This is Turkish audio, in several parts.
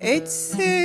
Etsin.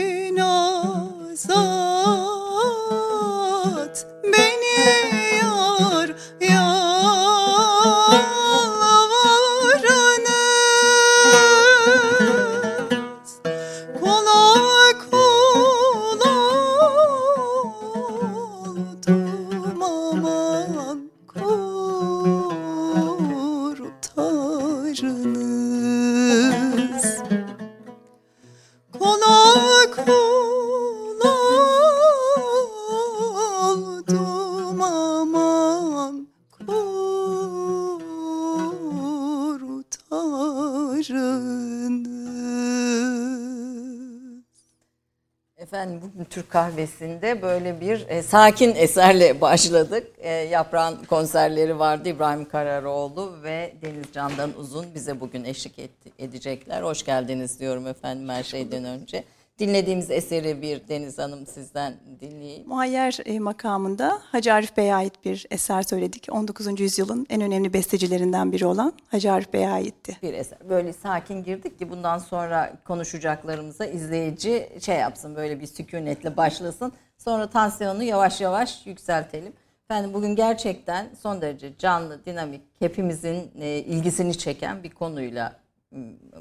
Türk kahvesinde böyle bir e, sakin eserle başladık. E, Yaprağın konserleri vardı İbrahim Kararoğlu ve Deniz Candan Uzun bize bugün eşlik et, edecekler. Hoş geldiniz diyorum efendim her şeyden önce. Dinlediğimiz eseri bir Deniz Hanım sizden dinleyeyim. Muayyer e, makamında Hacı Arif Bey'e ait bir eser söyledik. 19. yüzyılın en önemli bestecilerinden biri olan Hacı Arif Bey'e aitti. Bir eser. Böyle sakin girdik ki bundan sonra konuşacaklarımıza izleyici şey yapsın böyle bir sükunetle başlasın. Sonra tansiyonu yavaş yavaş yükseltelim. Efendim bugün gerçekten son derece canlı, dinamik, hepimizin e, ilgisini çeken bir konuyla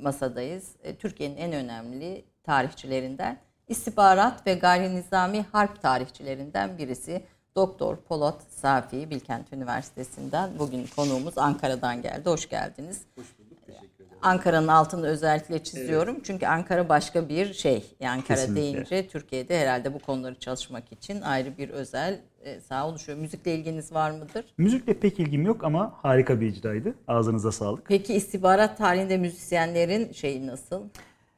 masadayız. E, Türkiye'nin en önemli tarihçilerinden, istihbarat ve gayri nizami harp tarihçilerinden birisi. Doktor Polat Safi Bilkent Üniversitesi'nden bugün konuğumuz Ankara'dan geldi. Hoş geldiniz. Hoş bulduk. Ankara'nın altını özellikle çiziyorum. Evet. Çünkü Ankara başka bir şey. Ankara Kesinlikle. deyince Türkiye'de herhalde bu konuları çalışmak için ayrı bir özel e, saha oluşuyor. Müzikle ilginiz var mıdır? Müzikle pek ilgim yok ama harika bir icraydı. Ağzınıza sağlık. Peki istihbarat tarihinde müzisyenlerin şeyi nasıl?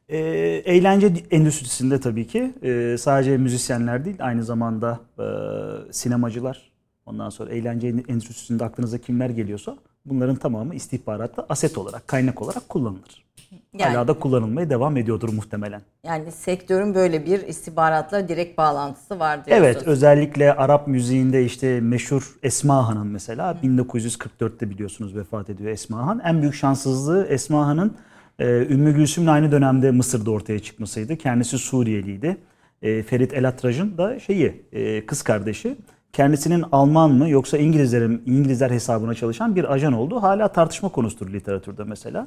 E, eğlence endüstrisinde tabii ki. E, sadece müzisyenler değil aynı zamanda e, sinemacılar, ondan sonra eğlence endüstrisinde aklınıza kimler geliyorsa bunların tamamı istihbaratta aset olarak, kaynak olarak kullanılır. Yani, Hala da kullanılmaya devam ediyordur muhtemelen. Yani sektörün böyle bir istihbaratla direkt bağlantısı var diyorsunuz. Evet özellikle Arap müziğinde işte meşhur Esma Hanım mesela Hı. 1944'te biliyorsunuz vefat ediyor Esma Han. En büyük şanssızlığı Esma Han'ın Ee, Ümmü Gülsüm'le aynı dönemde Mısır'da ortaya çıkmasıydı. Kendisi Suriyeliydi. Ee, Ferit El Atraj'ın da şeyi e, kız kardeşi. Kendisinin Alman mı yoksa İngilizlerin İngilizler hesabına çalışan bir ajan oldu. Hala tartışma konusudur literatürde mesela.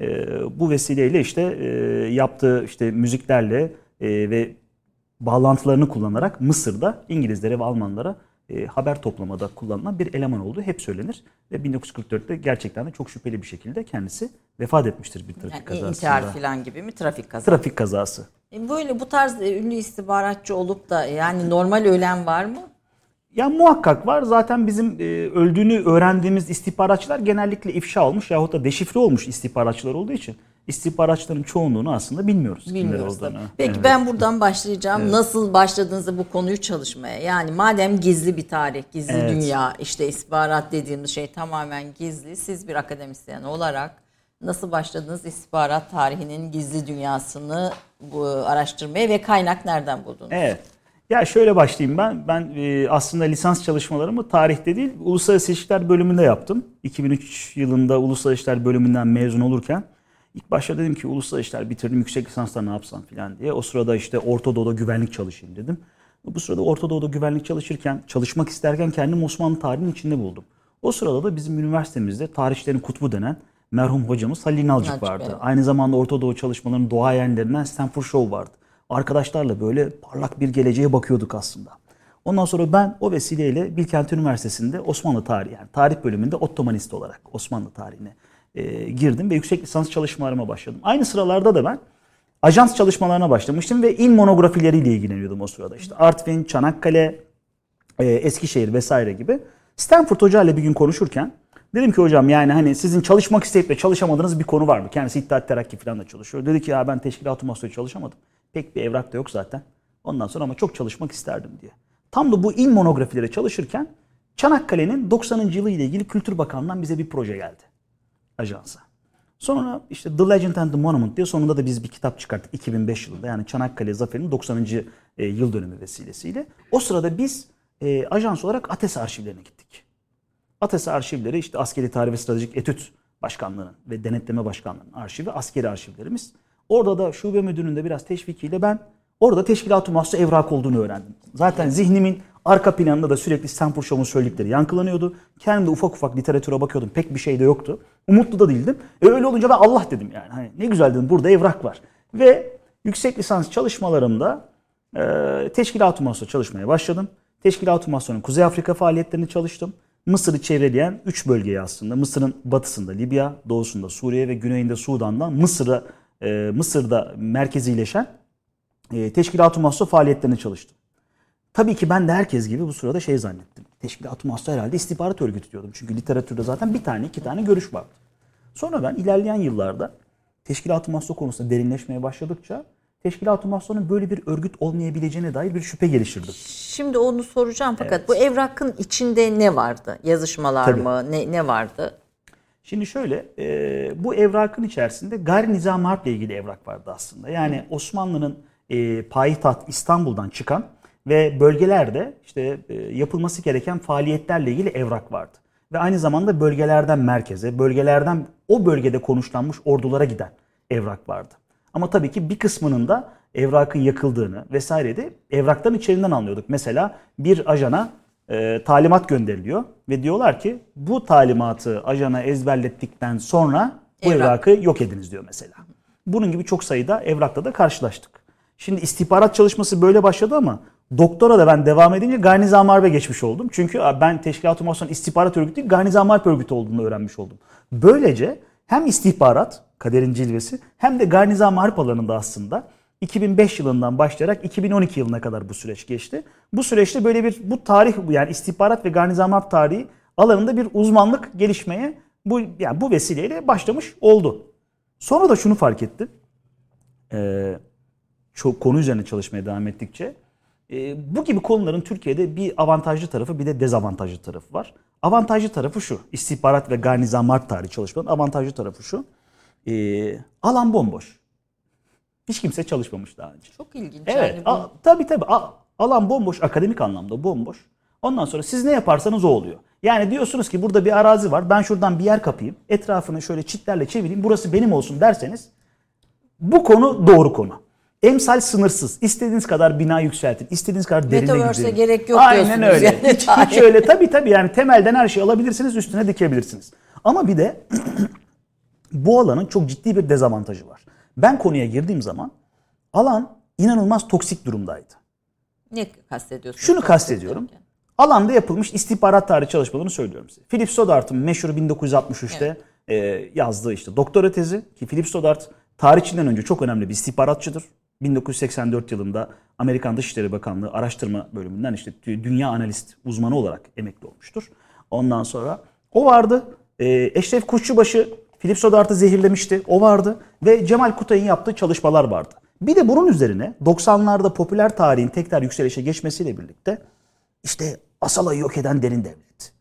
Ee, bu vesileyle işte e, yaptığı işte müziklerle e, ve bağlantılarını kullanarak Mısır'da İngilizlere ve Almanlara e, haber toplamada kullanılan bir eleman olduğu hep söylenir. Ve 1944'te gerçekten de çok şüpheli bir şekilde kendisi vefat etmiştir bir trafik Yani kazasında. intihar falan gibi mi trafik kazası? Trafik kazası. E, Böyle bu tarz e, ünlü istihbaratçı olup da yani normal ölen var mı? Ya muhakkak var. Zaten bizim e, öldüğünü öğrendiğimiz istihbaratçılar genellikle ifşa olmuş yahut da deşifre olmuş istihbaratçılar olduğu için istihbaratçıların çoğunluğunu aslında bilmiyoruz. Bilmiyoruz olduğunu. tabii. Peki Evet. ben buradan başlayacağım. Nasıl başladığınızı bu konuyu çalışmaya? Yani madem gizli bir tarih, gizli Evet. dünya, işte istihbarat dediğimiz şey tamamen gizli. Siz bir akademisyen olarak nasıl başladınız istihbarat tarihinin gizli dünyasını bu araştırmaya ve kaynak nereden buldunuz? Evet. Ya şöyle başlayayım ben. Ben e, aslında lisans çalışmalarımı tarihte değil, uluslararası ilişkiler bölümünde yaptım. 2003 yılında uluslararası ilişkiler bölümünden mezun olurken ilk başta dedim ki uluslararası ilişkiler bitirdim, yüksek lisansla ne yapsam falan diye. O sırada işte Orta Doğu'da güvenlik çalışayım dedim. Bu sırada Orta Doğu'da güvenlik çalışırken, çalışmak isterken kendimi Osmanlı tarihinin içinde buldum. O sırada da bizim üniversitemizde tarihçilerin kutbu denen merhum hocamız Halil Nalcık Nalcık, vardı. evet. Aynı zamanda Orta Doğu çalışmalarının doğayenlerinden Stanford Show vardı. Arkadaşlarla böyle parlak bir geleceğe bakıyorduk aslında. Ondan sonra ben o vesileyle Bilkent Üniversitesi'nde Osmanlı tarihi yani tarih bölümünde Ottomanist olarak Osmanlı tarihine e, girdim ve yüksek lisans çalışmalarıma başladım. Aynı sıralarda da ben ajans çalışmalarına başlamıştım ve il monografileriyle ilgileniyordum o sırada. İşte Artvin, Çanakkale, e, Eskişehir vesaire gibi. Stanford Hoca ile bir gün konuşurken dedim ki hocam yani hani sizin çalışmak isteyip de çalışamadığınız bir konu var mı? Kendisi İttihat Terakki falan da çalışıyor. Dedi ki ya ben teşkilat-ı çalışamadım. Pek bir evrak da yok zaten. Ondan sonra ama çok çalışmak isterdim diye. Tam da bu il monografilere çalışırken Çanakkale'nin 90. yılı ile ilgili Kültür Bakanlığı'ndan bize bir proje geldi ajansa. Sonra işte The Legend and the Monument diye sonunda da biz bir kitap çıkarttık 2005 yılında. Yani Çanakkale Zaferi'nin 90. e, yıl dönümü vesilesiyle. O sırada biz e, ajans olarak ATES arşivlerine gittik. ATES arşivleri işte Askeri Tarih ve Stratejik Etüt Başkanlığı'nın ve Denetleme Başkanlığı'nın arşivi, askeri arşivlerimiz. Orada da şube müdürünün de biraz teşvikiyle ben orada teşkilat-ı mahsus evrak olduğunu öğrendim. Zaten zihnimin arka planında da sürekli Stanford Show'un söyledikleri yankılanıyordu. Kendim de ufak ufak literatüre bakıyordum. Pek bir şey de yoktu. Umutlu da değildim. E öyle olunca ben Allah dedim yani. Hani ne güzel dedim burada evrak var. Ve yüksek lisans çalışmalarımda e, teşkilat-ı mahsusa çalışmaya başladım. Teşkilat-ı mahsusanın Kuzey Afrika faaliyetlerini çalıştım. Mısır'ı çevreleyen 3 bölgeyi aslında Mısır'ın batısında Libya, doğusunda Suriye ve güneyinde Sudan'dan Mısır'a e, Mısır'da merkezileşen e, teşkilat-ı mahsusa faaliyetlerini çalıştım. Tabii ki ben de herkes gibi bu sırada şey zannettim. Teşkilat-ı mahsusa herhalde istihbarat örgütü diyordum. Çünkü literatürde zaten bir tane iki tane görüş vardı. Sonra ben ilerleyen yıllarda teşkilat-ı mahsusa konusunda derinleşmeye başladıkça teşkilat-ı mahsusanın böyle bir örgüt olmayabileceğine dair bir şüphe geliştirdim. Şimdi onu soracağım fakat bu evrakın içinde ne vardı? Yazışmalar Tabii. mı? Ne, ne vardı? Şimdi şöyle, e, bu evrakın içerisinde gayri nizam harp ile ilgili evrak vardı aslında. Yani Osmanlı'nın e, payitaht İstanbul'dan çıkan ve bölgelerde işte e, yapılması gereken faaliyetlerle ilgili evrak vardı. Ve aynı zamanda bölgelerden merkeze, bölgelerden o bölgede konuşlanmış ordulara giden evrak vardı. Ama tabii ki bir kısmının da evrakın yakıldığını vesaire de evraktan içeriğinden anlıyorduk. Mesela bir ajana e, talimat gönderiliyor ve diyorlar ki bu talimatı ajana ezberlettikten sonra bu Evrak. evrakı yok ediniz diyor mesela. Bunun gibi çok sayıda evrakla da karşılaştık. Şimdi istihbarat çalışması böyle başladı ama doktora da ben devam edince Garnizam Harp'e geçmiş oldum. Çünkü ben Teşkilat-ı Mahsusan istihbarat örgütü değil Garnizam Harp örgütü olduğunu öğrenmiş oldum. Böylece hem istihbarat, kaderin cilvesi hem de Garnizam Harp alanında aslında 2005 yılından başlayarak 2012 yılına kadar bu süreç geçti. Bu süreçte böyle bir bu tarih yani istihbarat ve Garnizam Harp tarihi alanında bir uzmanlık gelişmeye bu yani bu vesileyle başlamış oldu. Sonra da şunu fark ettim. Ee, çok konu üzerine çalışmaya devam ettikçe e, bu gibi konuların Türkiye'de bir avantajlı tarafı bir de dezavantajlı tarafı var. Avantajlı tarafı şu. istihbarat ve Garnizam Harp tarihi çalışmanın avantajlı tarafı şu. e, alan bomboş. Hiç kimse çalışmamış daha önce. Çok ilginç. Evet. Yani bu- a- tabii tabii. A- alan bomboş, akademik anlamda bomboş. Ondan sonra siz ne yaparsanız o oluyor. Yani diyorsunuz ki burada bir arazi var. Ben şuradan bir yer kapayım. Etrafını şöyle çitlerle çevireyim. Burası benim olsun derseniz bu konu doğru konu. Emsal sınırsız. İstediğiniz kadar bina yükseltin. istediğiniz kadar derine Metaverse'e gidelim. gerek yok Aynen diyorsunuz öyle. yani. Hiç, hiç öyle. Tabii tabii yani temelden her şeyi alabilirsiniz. Üstüne dikebilirsiniz. Ama bir de bu alanın çok ciddi bir dezavantajı var. Ben konuya girdiğim zaman alan inanılmaz toksik durumdaydı. Ne kastediyorsunuz? Şunu kastediyorum. Alanda yapılmış istihbarat tarihi çalışmalarını söylüyorum size. Philip Stoddard'ın meşhur 1963'te e, yazdığı işte doktora tezi ki Philip Stoddard tarihçinden önce çok önemli bir istihbaratçıdır. 1984 yılında Amerikan Dışişleri Bakanlığı araştırma bölümünden işte dünya analist uzmanı olarak emekli olmuştur. Ondan sonra o vardı. E, Eşref Kuşçubaşı Philip Stoddard'ı zehirlemişti. O vardı. Ve Cemal Kutay'ın yaptığı çalışmalar vardı. Bir de bunun üzerine 90'larda popüler tarihin tekrar yükselişe geçmesiyle birlikte işte Asala'yı yok eden derin devlet.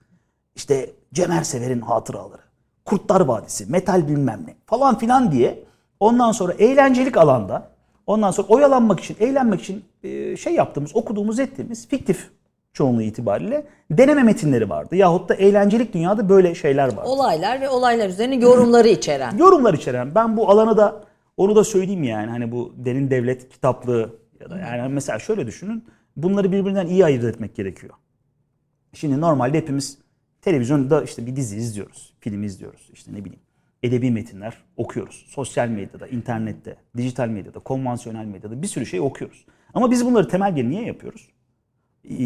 İşte Cem Ersever'in hatıraları. Kurtlar Vadisi, metal bilmem ne falan filan diye ondan sonra eğlencelik alanda ondan sonra oyalanmak için, eğlenmek için e, şey yaptığımız, okuduğumuz, ettiğimiz fiktif çoğunluğu itibariyle deneme metinleri vardı. Yahut da eğlencelik dünyada böyle şeyler vardı. Olaylar ve olaylar üzerine yorumları içeren. Yorumlar içeren. Ben bu alanı da onu da söyleyeyim yani hani bu derin devlet kitaplığı ya da yani mesela şöyle düşünün. Bunları birbirinden iyi ayırt etmek gerekiyor. Şimdi normalde hepimiz televizyonda işte bir dizi izliyoruz, film izliyoruz, işte ne bileyim edebi metinler okuyoruz. Sosyal medyada, internette, dijital medyada, konvansiyonel medyada bir sürü şey okuyoruz. Ama biz bunları temel bir niye yapıyoruz?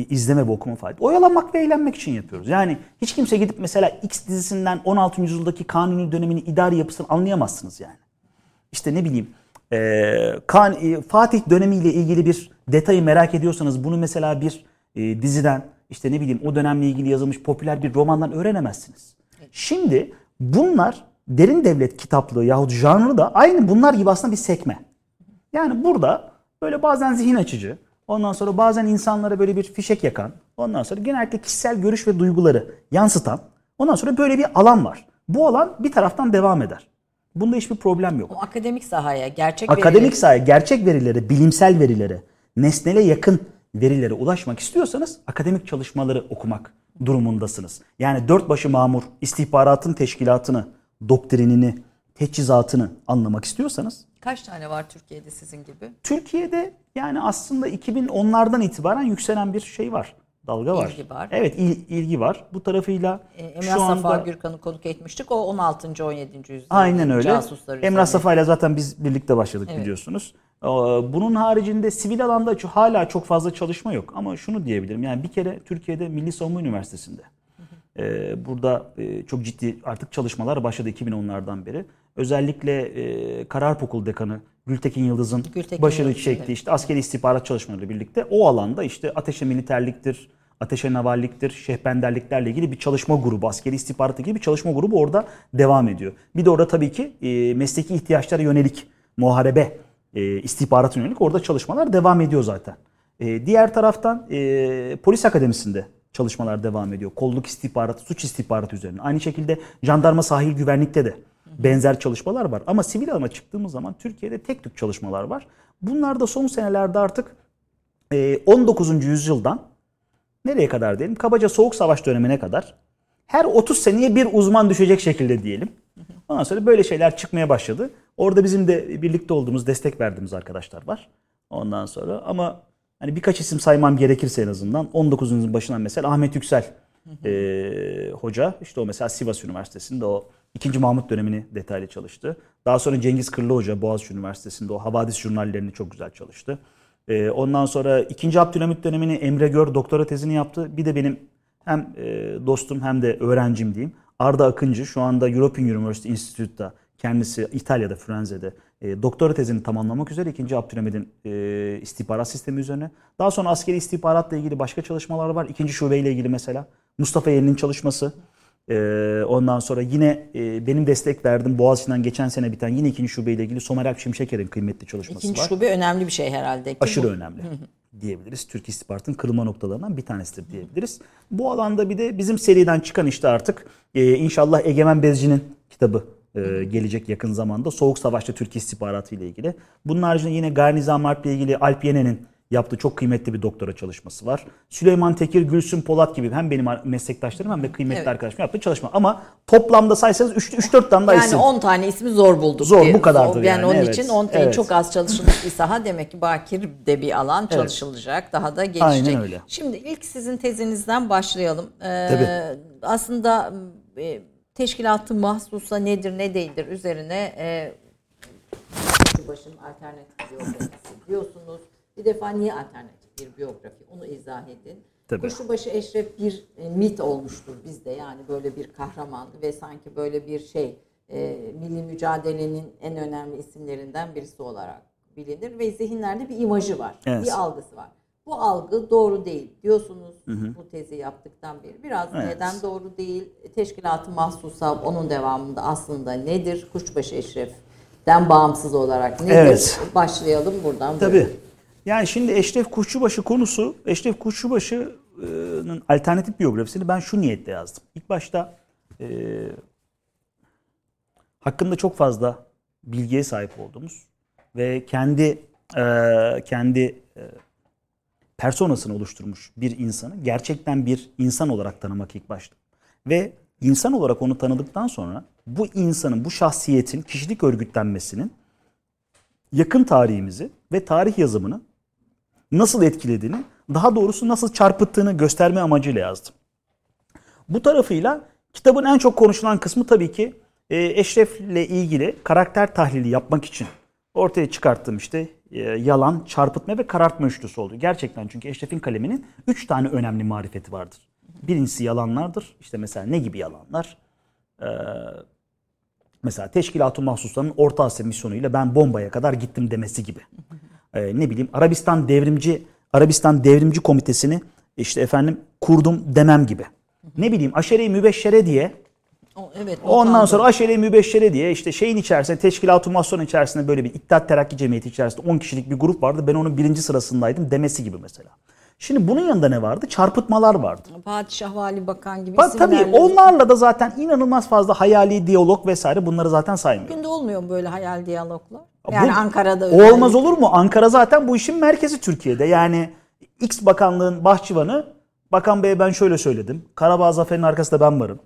İzleme ve okuma faaliyeti. Oyalanmak ve eğlenmek için yapıyoruz. Yani hiç kimse gidip mesela X dizisinden 16. yüzyıldaki kanuni dönemini idari yapısını anlayamazsınız yani. İşte ne bileyim e, kan, e, Fatih dönemiyle ilgili bir detayı merak ediyorsanız bunu mesela bir e, diziden işte ne bileyim o dönemle ilgili yazılmış popüler bir romandan öğrenemezsiniz. Şimdi bunlar derin devlet kitaplığı yahut janrı da aynı bunlar gibi aslında bir sekme. Yani burada böyle bazen zihin açıcı, ondan sonra bazen insanlara böyle bir fişek yakan, ondan sonra genellikle kişisel görüş ve duyguları yansıtan, ondan sonra böyle bir alan var. Bu alan bir taraftan devam eder. Bunda hiçbir problem yok. O akademik sahaya, gerçek Akademik verileri- sahaya, gerçek verilere, bilimsel verilere, nesnele yakın verilere ulaşmak istiyorsanız akademik çalışmaları okumak durumundasınız. Yani dört başı mamur istihbaratın teşkilatını, doktrinini, teçhizatını anlamak istiyorsanız Kaç tane var Türkiye'de sizin gibi? Türkiye'de yani aslında 2010'lardan itibaren yükselen bir şey var. Dalga var. İlgi var. Evet il- ilgi var. Bu tarafıyla şu Emrah Safa anda Gürkan'ı konuk etmiştik. O 16. 17. yüzyıl. Aynen öyle. Emrah. Safa ile zaten biz birlikte başladık Evet. biliyorsunuz. Ee, Bunun haricinde sivil alanda hala çok fazla çalışma yok. Ama şunu diyebilirim. Yani bir kere Türkiye'de Milli Savunma Üniversitesi'nde e, burada e, çok ciddi artık çalışmalar başladı 2010'lardan beri. Özellikle e, Kararpokul Dekanı Gültekin Yıldız'ın Gültekin başarı Yıldız, çektiği evet. işte askeri istihbarat çalışmalarıyla birlikte o alanda işte ateşe militerliktir, ateşe navalliktir, şehbenderliklerle ilgili bir çalışma grubu, askeri istihbaratla ilgili bir çalışma grubu orada devam ediyor. Bir de orada tabii ki e, mesleki ihtiyaçlara yönelik muharebe istihbaratına yönelik orada çalışmalar devam ediyor zaten. Diğer taraftan polis akademisinde çalışmalar devam ediyor. Kolluk istihbaratı, suç istihbaratı üzerine. Aynı şekilde jandarma sahil güvenlikte de benzer çalışmalar var. Ama sivil alana çıktığımız zaman Türkiye'de tek tük çalışmalar var. Bunlar da son senelerde artık e, 19. yüzyıldan nereye kadar diyelim? Kabaca Soğuk Savaş dönemine kadar her 30 seneye bir uzman düşecek şekilde diyelim. Ondan sonra böyle şeyler çıkmaya başladı. Orada bizim de birlikte olduğumuz, destek verdiğimiz arkadaşlar var. Ondan sonra ama hani birkaç isim saymam gerekirse en azından 19. yüzyılın başından mesela Ahmet Yüksel e, hoca işte o mesela Sivas Üniversitesi'nde o 2. Mahmut dönemini detaylı çalıştı. Daha sonra Cengiz Kırlı Hoca Boğaziçi Üniversitesi'nde o havadis jurnallerini çok güzel çalıştı. E, ondan sonra 2. Abdülhamit dönemini Emre Gör doktora tezini yaptı. Bir de benim hem e, dostum hem de öğrencim diyeyim. Arda Akıncı şu anda European University Institute'da kendisi İtalya'da Firenze'de e, doktora tezini tamamlamak üzere 2. Abdülhamid'in e, istihbarat sistemi üzerine. Daha sonra askeri istihbaratla ilgili başka çalışmalar var. İkinci şubeyle ilgili mesela Mustafa Yel'in çalışması. E, ondan sonra yine e, benim destek verdim Boğaziçi'nden geçen sene biten yine ikinci şubeyle ilgili Somer Alp Şimşeker'in kıymetli çalışması İkinci var şube önemli bir şey herhalde. Ki aşırı bu- önemli diyebiliriz. Türk istihbaratının kırılma noktalarından bir tanesidir diyebiliriz. Bu alanda bir de bizim seriden çıkan işte artık e, inşallah Egemen Bezci'nin kitabı e, gelecek yakın zamanda. Soğuk Savaş'ta Türk istihbaratı ile ilgili. Bunun haricinde yine Gayri Nizam Harp ile ilgili Alp Yenen'in yaptığı çok kıymetli bir doktora çalışması var. Süleyman Tekir, Gülsün Polat gibi hem benim meslektaşlarım hem de kıymetli Evet. arkadaşlarım yaptığı çalışma. Ama toplamda saysanız 3-4 tane daha Yani isim. 10 tane ismi zor bulduk. Zor, diye. bu kadardır Zor. yani, onun evet. için 10 tane Evet. çok az çalışılmış bir saha demek ki bakir de bir alan çalışılacak. Daha da gelişecek. Aynen öyle. Şimdi ilk sizin tezinizden başlayalım. Ee, Tabii. Aslında e, teşkilatı mahsusa nedir ne değildir üzerine e, başın alternatif biyografisi diyorsunuz. Bir defa niye alternatif bir biyografi onu izah edin. Tabii. Kuşlubaşı Eşref bir e, mit olmuştur bizde yani böyle bir kahraman ve sanki böyle bir şey e, milli mücadelenin en önemli isimlerinden birisi olarak bilinir ve zihinlerde bir imajı var, Evet. bir algısı var. Bu algı doğru değil diyorsunuz bu tezi yaptıktan beri. Biraz Evet. neden doğru değil? Teşkilatı mahsusa onun devamında aslında nedir? Kuşbaşı Eşref'ten bağımsız olarak nedir? Evet. Başlayalım buradan. Tabii. buyurun. Yani şimdi Eşref Kuşçubaşı konusu, Eşref Kuşçubaşı'nın alternatif biyografisini ben şu niyetle yazdım. İlk başta e, hakkında çok fazla bilgiye sahip olduğumuz ve kendi e, kendi e, personasını oluşturmuş bir insanı gerçekten bir insan olarak tanımak ilk başta. Ve insan olarak onu tanıdıktan sonra bu insanın, bu şahsiyetin kişilik örgütlenmesinin yakın tarihimizi ve tarih yazımını nasıl etkilediğini, daha doğrusu nasıl çarpıttığını gösterme amacıyla yazdım. Bu tarafıyla kitabın en çok konuşulan kısmı tabii ki e, Eşref'le ilgili karakter tahlili yapmak için ortaya çıkarttığım işte yalan, çarpıtma ve karartma üçlüsü oldu. Gerçekten çünkü Eşref'in kaleminin üç tane önemli marifeti vardır. Birincisi yalanlardır. İşte mesela ne gibi yalanlar? Ee, mesela Teşkilat-ı Mahsuslar'ın Orta Asya misyonuyla ben bombaya kadar gittim demesi gibi. Ee, ne bileyim Arabistan devrimci Arabistan devrimci komitesini işte efendim kurdum demem gibi. Ne bileyim aşere-i mübeşşere diye Evet. Ondan notandı. sonra aşere-i mübeşşere diye işte şeyin içerisinde teşkilat-ı içerisinde böyle bir İttihat Terakki Cemiyeti içerisinde 10 kişilik bir grup vardı. Ben onun birinci sırasındaydım demesi gibi mesela. Şimdi bunun yanında ne vardı? Çarpıtmalar vardı. Padişah Vali Bakan gibi Bak tabii onlarla da zaten inanılmaz fazla hayali diyalog vesaire bunları zaten saymıyorum. Günde olmuyor mu böyle hayal diyaloglar? Bu- Yani Ankara'da Olmaz olur mu? Ankara zaten bu işin merkezi Türkiye'de. Yani X bakanlığın bahçıvanı Bakan Bey'e ben şöyle söyledim. Karabağ Zaferi'nin arkasında ben varım.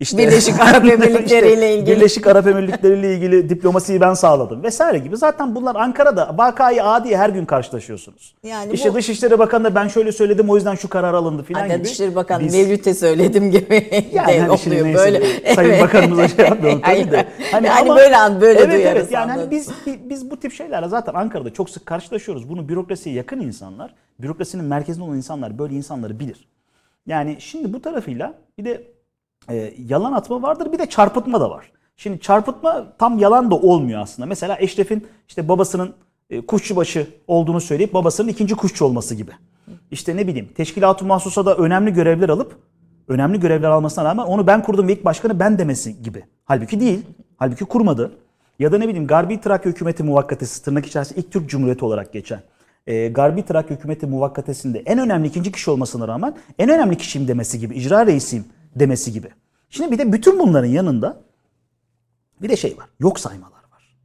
İşte, Birleşik Arap Emirlikleri ile ilgili. Birleşik Arap Emirlikleri ile ilgili diplomasiyi ben sağladım vesaire gibi. Zaten bunlar Ankara'da vakayı adi her gün karşılaşıyorsunuz. Yani işte bu- Dışişleri Bakanı da ben şöyle söyledim o yüzden şu karar alındı filan gibi. Dışişleri Bakanı Biz- Mevlüt'e söyledim gibi yani de hani şimdi neyse, böyle. Sayın Evet. Bakanımıza şey yapmayalım tabii de. Hayır. Yani böyle an- böyle evet, duyarız Evet yani hani biz bi- biz bu tip şeylerle zaten Ankara'da çok sık karşılaşıyoruz. Bunu bürokrasiye yakın insanlar, bürokrasinin merkezinde olan insanlar böyle insanları bilir. Yani şimdi bu tarafıyla bir de e, yalan atma vardır bir de çarpıtma da var. Şimdi çarpıtma tam yalan da olmuyor aslında. Mesela Eşref'in işte babasının e, kuşçubaşı olduğunu söyleyip babasının ikinci kuşçu olması gibi. İşte ne bileyim teşkilat-ı mahsusa da önemli görevler alıp önemli görevler almasına rağmen onu ben kurdum ve ilk başkanı ben demesi gibi. Halbuki değil. Halbuki kurmadı. Ya da ne bileyim Garbi Trakya Hükümeti Muvakkatesi tırnak içerisinde ilk Türk Cumhuriyeti olarak geçen. E, Garbi Trakya Hükümeti Muvakkatesi'nde en önemli ikinci kişi olmasına rağmen en önemli kişiyim demesi gibi, icra reisiyim demesi gibi. Şimdi bir de bütün bunların yanında bir de şey var. Yok saymalar var.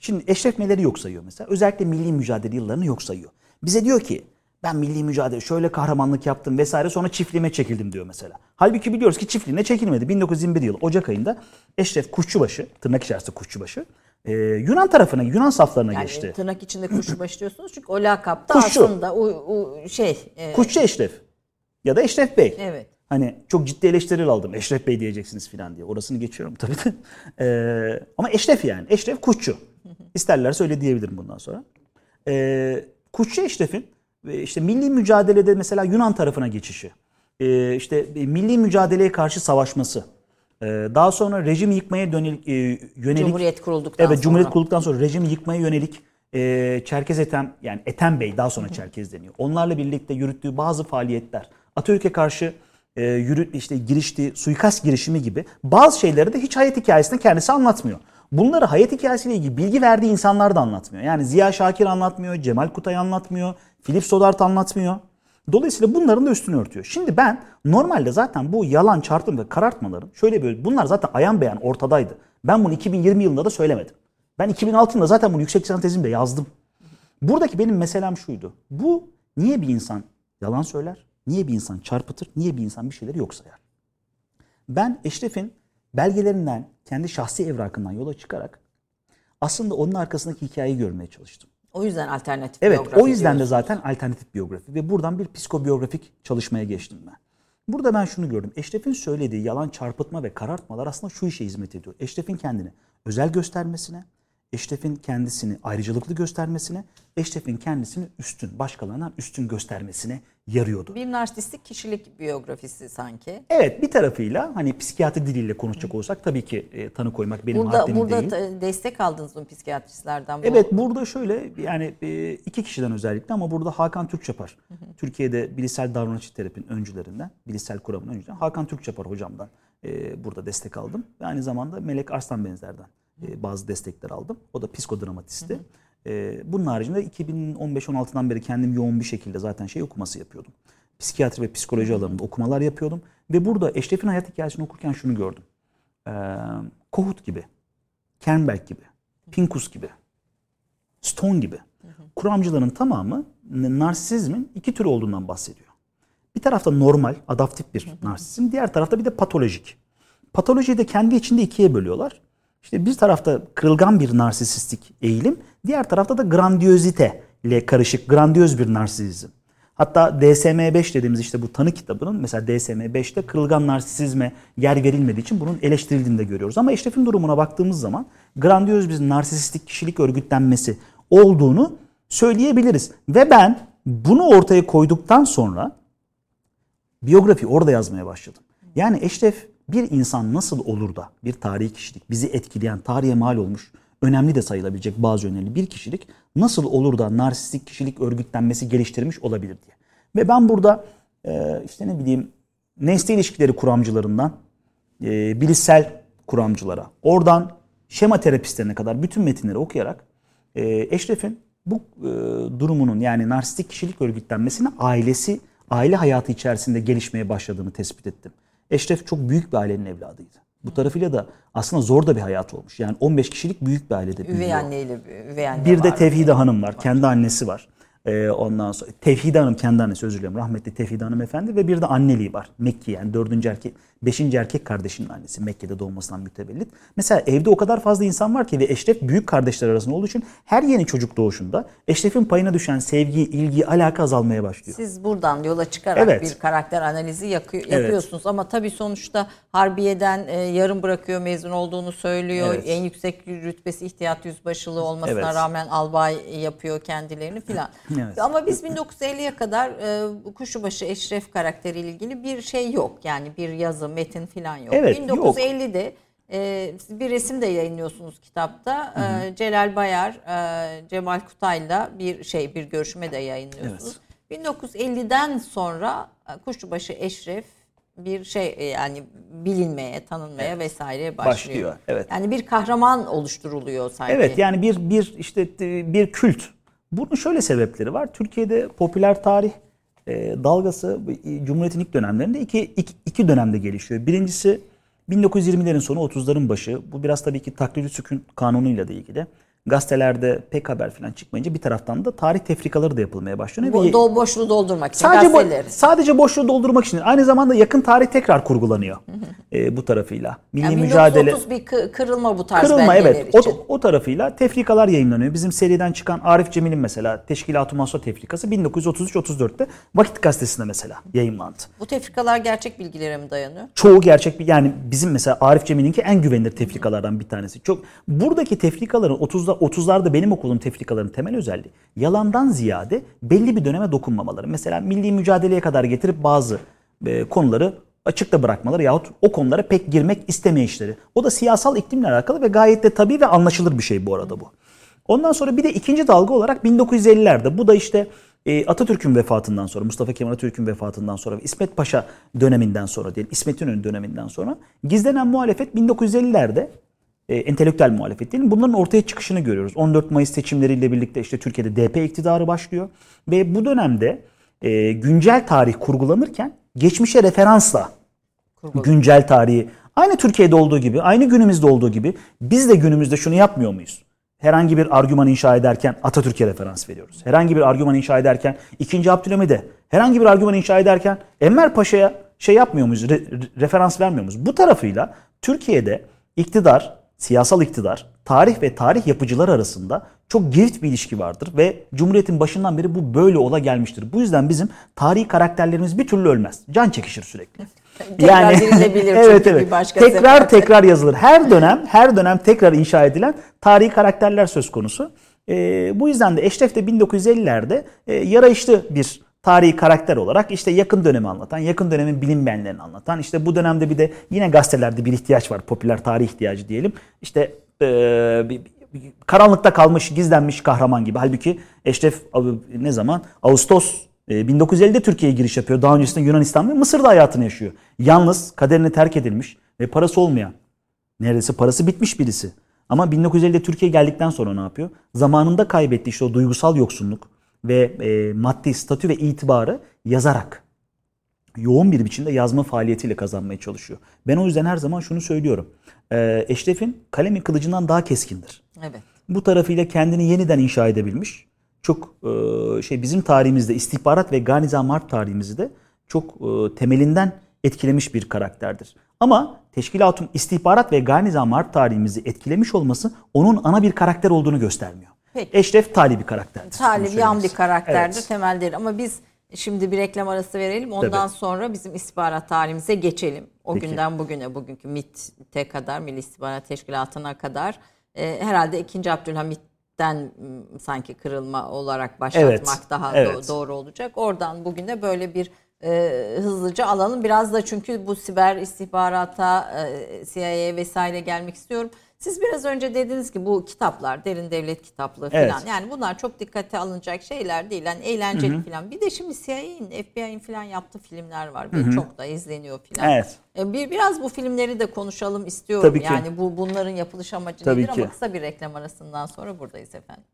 Şimdi Eşref neleri yok sayıyor mesela? Özellikle milli mücadele yıllarını yok sayıyor. Bize diyor ki ben milli mücadele şöyle kahramanlık yaptım vesaire sonra çiftliğime çekildim diyor mesela. Halbuki biliyoruz ki çiftliğine çekilmedi. 1921 yılı Ocak ayında Eşref Kuşçubaşı, tırnak içerisinde Kuşçubaşı, e, Yunan tarafına, Yunan saflarına Yani geçti. tırnak içinde kuşçubaşı diyorsunuz çünkü o lakapta Kuşçu. aslında o, o şey. e, Kuşçu Eşref ya da Eşref Bey. Evet. Hani çok ciddi eleştiriler aldım. Eşref Bey diyeceksiniz falan diye. Orasını geçiyorum tabii de. Ee, ama Eşref yani. Eşref Kuşçu. İsterlerse öyle diyebilirim bundan sonra. Ee, Kuşçu Eşref'in e, işte milli mücadelede mesela Yunan tarafına geçişi. e, işte milli mücadeleye karşı savaşması. e, daha sonra rejimi yıkmaya dönelik, e, yönelik Cumhuriyet kurulduktan Evet sonra. Cumhuriyet kurulduktan sonra rejimi yıkmaya yönelik e, Çerkez Ethem yani Ethem Bey daha sonra Çerkez deniyor. Onlarla birlikte yürüttüğü bazı faaliyetler Atatürk'e karşı e, yürüt işte giriştiği suikast girişimi gibi bazı şeyleri de hiç hayat hikayesinde kendisi anlatmıyor. Bunları hayat hikayesiyle ilgili bilgi verdiği insanlar da anlatmıyor. Yani Ziya Şakir anlatmıyor, Cemal Kutay anlatmıyor, Philip Sodart anlatmıyor. Dolayısıyla bunların da üstünü örtüyor. Şimdi ben normalde zaten bu yalan, çarpım ve karartmaların şöyle böyle bunlar zaten ayan beyan ortadaydı. Ben bunu 2020 yılında da söylemedim. Ben 2006 yılında zaten bunu yüksek lisans tezimde yazdım. Buradaki benim meselem şuydu. Bu niye bir insan yalan söyler? Niye bir insan çarpıtır? Niye bir insan bir şeyleri yok sayar? Ben Eşref'in belgelerinden, kendi şahsi evrakından yola çıkarak aslında onun arkasındaki hikayeyi görmeye çalıştım. O yüzden alternatif Evet, biyografi o yüzden de diyorsunuz. zaten alternatif biyografi ve buradan bir psikobiyografik çalışmaya geçtim ben. Burada ben şunu gördüm. Eşref'in söylediği yalan çarpıtma ve karartmalar aslında şu işe hizmet ediyor. Eşref'in kendini özel göstermesine, Eşref'in kendisini ayrıcalıklı göstermesine, Eşref'in kendisini üstün, başkalarından üstün göstermesine yarıyordu. Bir narsistik kişilik biyografisi sanki. Evet bir tarafıyla hani psikiyatri diliyle konuşacak olsak tabii ki e, tanı koymak benim Burada haddim burada değil. ta- destek aldınız mı psikiyatristlerden? Bu Evet burada şöyle yani e, iki kişiden özellikle ama burada Hakan Türkçapar. Türkiye'de bilişsel davranışçı terapinin öncülerinden, bilişsel kuramın öncülerinden Hakan Türkçapar hocamdan e, burada destek aldım. Ve aynı zamanda Melek Arslan benzerden e, bazı destekler aldım. O da psikodramatisti. E, bunun haricinde 2015-16'dan beri kendim yoğun bir şekilde zaten şey okuması yapıyordum. Psikiyatri ve psikoloji alanında okumalar yapıyordum. Ve burada Eşref'in hayat hikayesini okurken şunu gördüm. E, Kohut gibi, Kernberg gibi, Pinkus gibi, Stone gibi kuramcıların tamamı narsizmin iki tür olduğundan bahsediyor. Bir tarafta normal, adaptif bir narsizm, diğer tarafta bir de patolojik. Patolojiyi de kendi içinde ikiye bölüyorlar. İşte bir tarafta kırılgan bir narsisistik eğilim, diğer tarafta da grandiyozite ile karışık grandiyöz bir narsizm. Hatta DSM-5 dediğimiz işte bu tanı kitabının mesela DSM-5'te kırılgan narsisizme yer verilmediği için bunun eleştirildiğini de görüyoruz. Ama Eşref'in durumuna baktığımız zaman grandiyöz bir narsisistik kişilik örgütlenmesi olduğunu söyleyebiliriz. Ve ben bunu ortaya koyduktan sonra biyografi orada yazmaya başladım. Yani Eşref bir insan nasıl olur da bir tarihi kişilik, bizi etkileyen, tarihe mal olmuş, önemli de sayılabilecek bazı önemli bir kişilik nasıl olur da narsistik kişilik örgütlenmesi geliştirmiş olabilir diye. Ve ben burada e, işte ne bileyim nesne ilişkileri kuramcılarından e, bilişsel kuramcılara, oradan şema terapistlerine kadar bütün metinleri okuyarak e, Eşref'in bu e, durumunun yani narsistik kişilik örgütlenmesini ailesi, aile hayatı içerisinde gelişmeye başladığını tespit ettim. Eşref çok büyük bir ailenin evladıydı. Bu tarafıyla da aslında zor da bir hayat olmuş. Yani 15 kişilik büyük bir ailede büyüyor. üvey anneyle üvey anne Bir de var. Tevhide Hanım var. Kendi annesi var. Ee, ondan sonra Tevhide Hanım kendi annesi özür dilerim. Rahmetli Tevhide Hanım efendi ve bir de anneliği var. Mekki yani dördüncü erkek, beşinci erkek kardeşinin annesi. Mekke'de doğmasından mütevellit. Mesela evde o kadar fazla insan var ki ve Eşref büyük kardeşler arasında olduğu için her yeni çocuk doğuşunda Eşref'in payına düşen sevgi, ilgi, alaka azalmaya başlıyor. Siz buradan yola çıkarak Evet. bir karakter analizi yakı- yapıyorsunuz ama tabii sonuçta Harbiye'den e, yarım bırakıyor mezun olduğunu söylüyor. Evet. En yüksek rütbesi ihtiyat yüzbaşılığı olmasına Evet. rağmen albay yapıyor kendilerini filan. Evet. Ama biz 1950'ye kadar e, Kuşubaşı Eşref karakteriyle ilgili bir şey yok. Yani bir yazı, metin filan yok. Evet, yok. 1950'de e, siz bir resim de yayınlıyorsunuz kitapta. E, Celal Bayar, e, Cemal Kutay'la bir şey bir görüşme de yayınlıyorsunuz. 1950'den sonra e, Kuşçubaşı Eşref bir şey e, yani bilinmeye, tanınmaya vesaire başlıyor. Başlıyor, evet. Yani bir kahraman oluşturuluyor sanki. Evet yani bir bir işte e, bir kült. Bunun şöyle sebepleri var. Türkiye'de popüler tarih e, dalgası Cumhuriyet'in ilk dönemlerinde iki, iki, iki dönemde gelişiyor. Birincisi 1920'lerin sonu 30'ların başı. Bu biraz tabii ki taklidi sükun kanunuyla da ilgili. Gazetelerde pek haber falan çıkmayınca bir taraftan da tarih tefrikaları da yapılmaya başlanıyor. Bu ve- do boşluğu doldurmak için Sadece, bo- gazeteleri. sadece boşluğu doldurmak için. Aynı zamanda yakın tarih tekrar kurgulanıyor e, bu tarafıyla. Milli Yani mücadele 1930 bir kı- kırılma bu tarz kırılma evet. O, için. o tarafıyla tefrikalar yayınlanıyor. Bizim seriden çıkan Arif Cemil'in mesela Teşkilat-ı Mahsur Tefrikası 1933-34'te Vakit Gazetesi'nde mesela yayınlandı. Bu tefrikalar gerçek bilgilere mi dayanıyor? Çoğu gerçek bir yani bizim mesela Arif Cemil'inki en güvenilir tefrikalardan bir tanesi. Çok buradaki tefrikaların 30'da 30'larda benim okuduğum tefrikaların temel özelliği yalandan ziyade belli bir döneme dokunmamaları. Mesela milli mücadeleye kadar getirip bazı e, konuları açıkta bırakmaları yahut o konulara pek girmek istemeyişleri. O da siyasal iklimle alakalı ve gayet de tabii ve anlaşılır bir şey bu arada bu. Ondan sonra bir de ikinci dalga olarak 1950'lerde bu da işte e, Atatürk'ün vefatından sonra, Mustafa Kemal Atatürk'ün vefatından sonra İsmet Paşa döneminden sonra değil, İsmet İnönü döneminden sonra gizlenen muhalefet 1950'lerde e, entelektüel muhalefet değil bunların ortaya çıkışını görüyoruz. 14 Mayıs seçimleriyle birlikte işte Türkiye'de DP iktidarı başlıyor ve bu dönemde e, güncel tarih kurgulanırken geçmişe referansla güncel tarihi aynı Türkiye'de olduğu gibi, aynı günümüzde olduğu gibi biz de günümüzde şunu yapmıyor muyuz? herhangi bir argüman inşa ederken Atatürk'e referans veriyoruz. Herhangi bir argüman inşa ederken 2. Abdülhamid'e, herhangi bir argüman inşa ederken Enver Paşa'ya şey yapmıyor muyuz, re- referans vermiyor muyuz? Bu tarafıyla Türkiye'de iktidar, siyasal iktidar, tarih ve tarih yapıcılar arasında çok girift bir ilişki vardır ve Cumhuriyet'in başından beri bu böyle ola gelmiştir. Bu yüzden bizim tarihi karakterlerimiz bir türlü ölmez. Can çekişir sürekli. Tekrar dirilebilir evet evet. bir başka tekrar seferde. tekrar yazılır. Her dönem her dönem tekrar inşa edilen tarihi karakterler söz konusu. Ee, bu yüzden de Eşref de 1950'lerde e, yarayışlı bir tarihi karakter olarak işte yakın dönemi anlatan, yakın dönemin bilinmeyenlerini anlatan, işte bu dönemde bir de yine gazetelerde bir ihtiyaç var, popüler tarih ihtiyacı diyelim. İşte e, bir, bir- karanlıkta kalmış, gizlenmiş kahraman gibi. Halbuki Eşref ne zaman? Ağustos e, 1950'de Türkiye'ye giriş yapıyor. Daha öncesinde Yunanistan ve Mısır'da hayatını yaşıyor. Yalnız kaderine terk edilmiş ve parası olmayan, neredeyse parası bitmiş birisi. Ama 1950'de Türkiye geldikten sonra ne yapıyor? Zamanında kaybettiği işte o duygusal yoksunluk ve e, maddi statü ve itibarı yazarak yoğun bir biçimde yazma faaliyetiyle kazanmaya çalışıyor. Ben o yüzden her zaman şunu söylüyorum. E, Eşref'in kalemi kılıcından daha keskindir. Evet. Bu tarafıyla kendini yeniden inşa edebilmiş. Çok e, şey bizim tarihimizde istihbarat ve Ganizam Harp tarihimizde çok e, temelinden etkilemiş bir karakterdir. Ama teşkilatın istihbarat ve Ganizam Harp tarihimizi etkilemiş olması onun ana bir karakter olduğunu göstermiyor. Peki. Eşref tali bir karakterdir. Talip yan bir karakterdir, Evet. temel değil. Ama biz şimdi bir reklam arası verelim. Ondan Tabii. sonra bizim istihbarat tarihimize geçelim. O Peki. günden bugüne, bugünkü MİT'e kadar, Milli İstihbarat Teşkilatı'na kadar e, herhalde 2. Abdülhamit'ten m, sanki kırılma olarak başlatmak Evet, daha evet. doğru olacak. Oradan bugüne böyle bir e, hızlıca alalım. Biraz da çünkü bu siber istihbarata, e, CIA vesaire gelmek istiyorum. Siz biraz önce dediniz ki bu kitaplar, derin devlet kitaplığı falan. Evet. Yani bunlar çok dikkate alınacak şeyler değil. Yani eğlenceli falan. Bir de şimdi CIA'nin, FBI'nin falan yaptığı filmler var ve çok da izleniyor falan. Evet. E, Bir biraz bu filmleri de konuşalım istiyorum. Tabii ki. Yani bu bunların yapılış amacı Tabii nedir ki. ama kısa bir reklam arasından sonra buradayız efendim.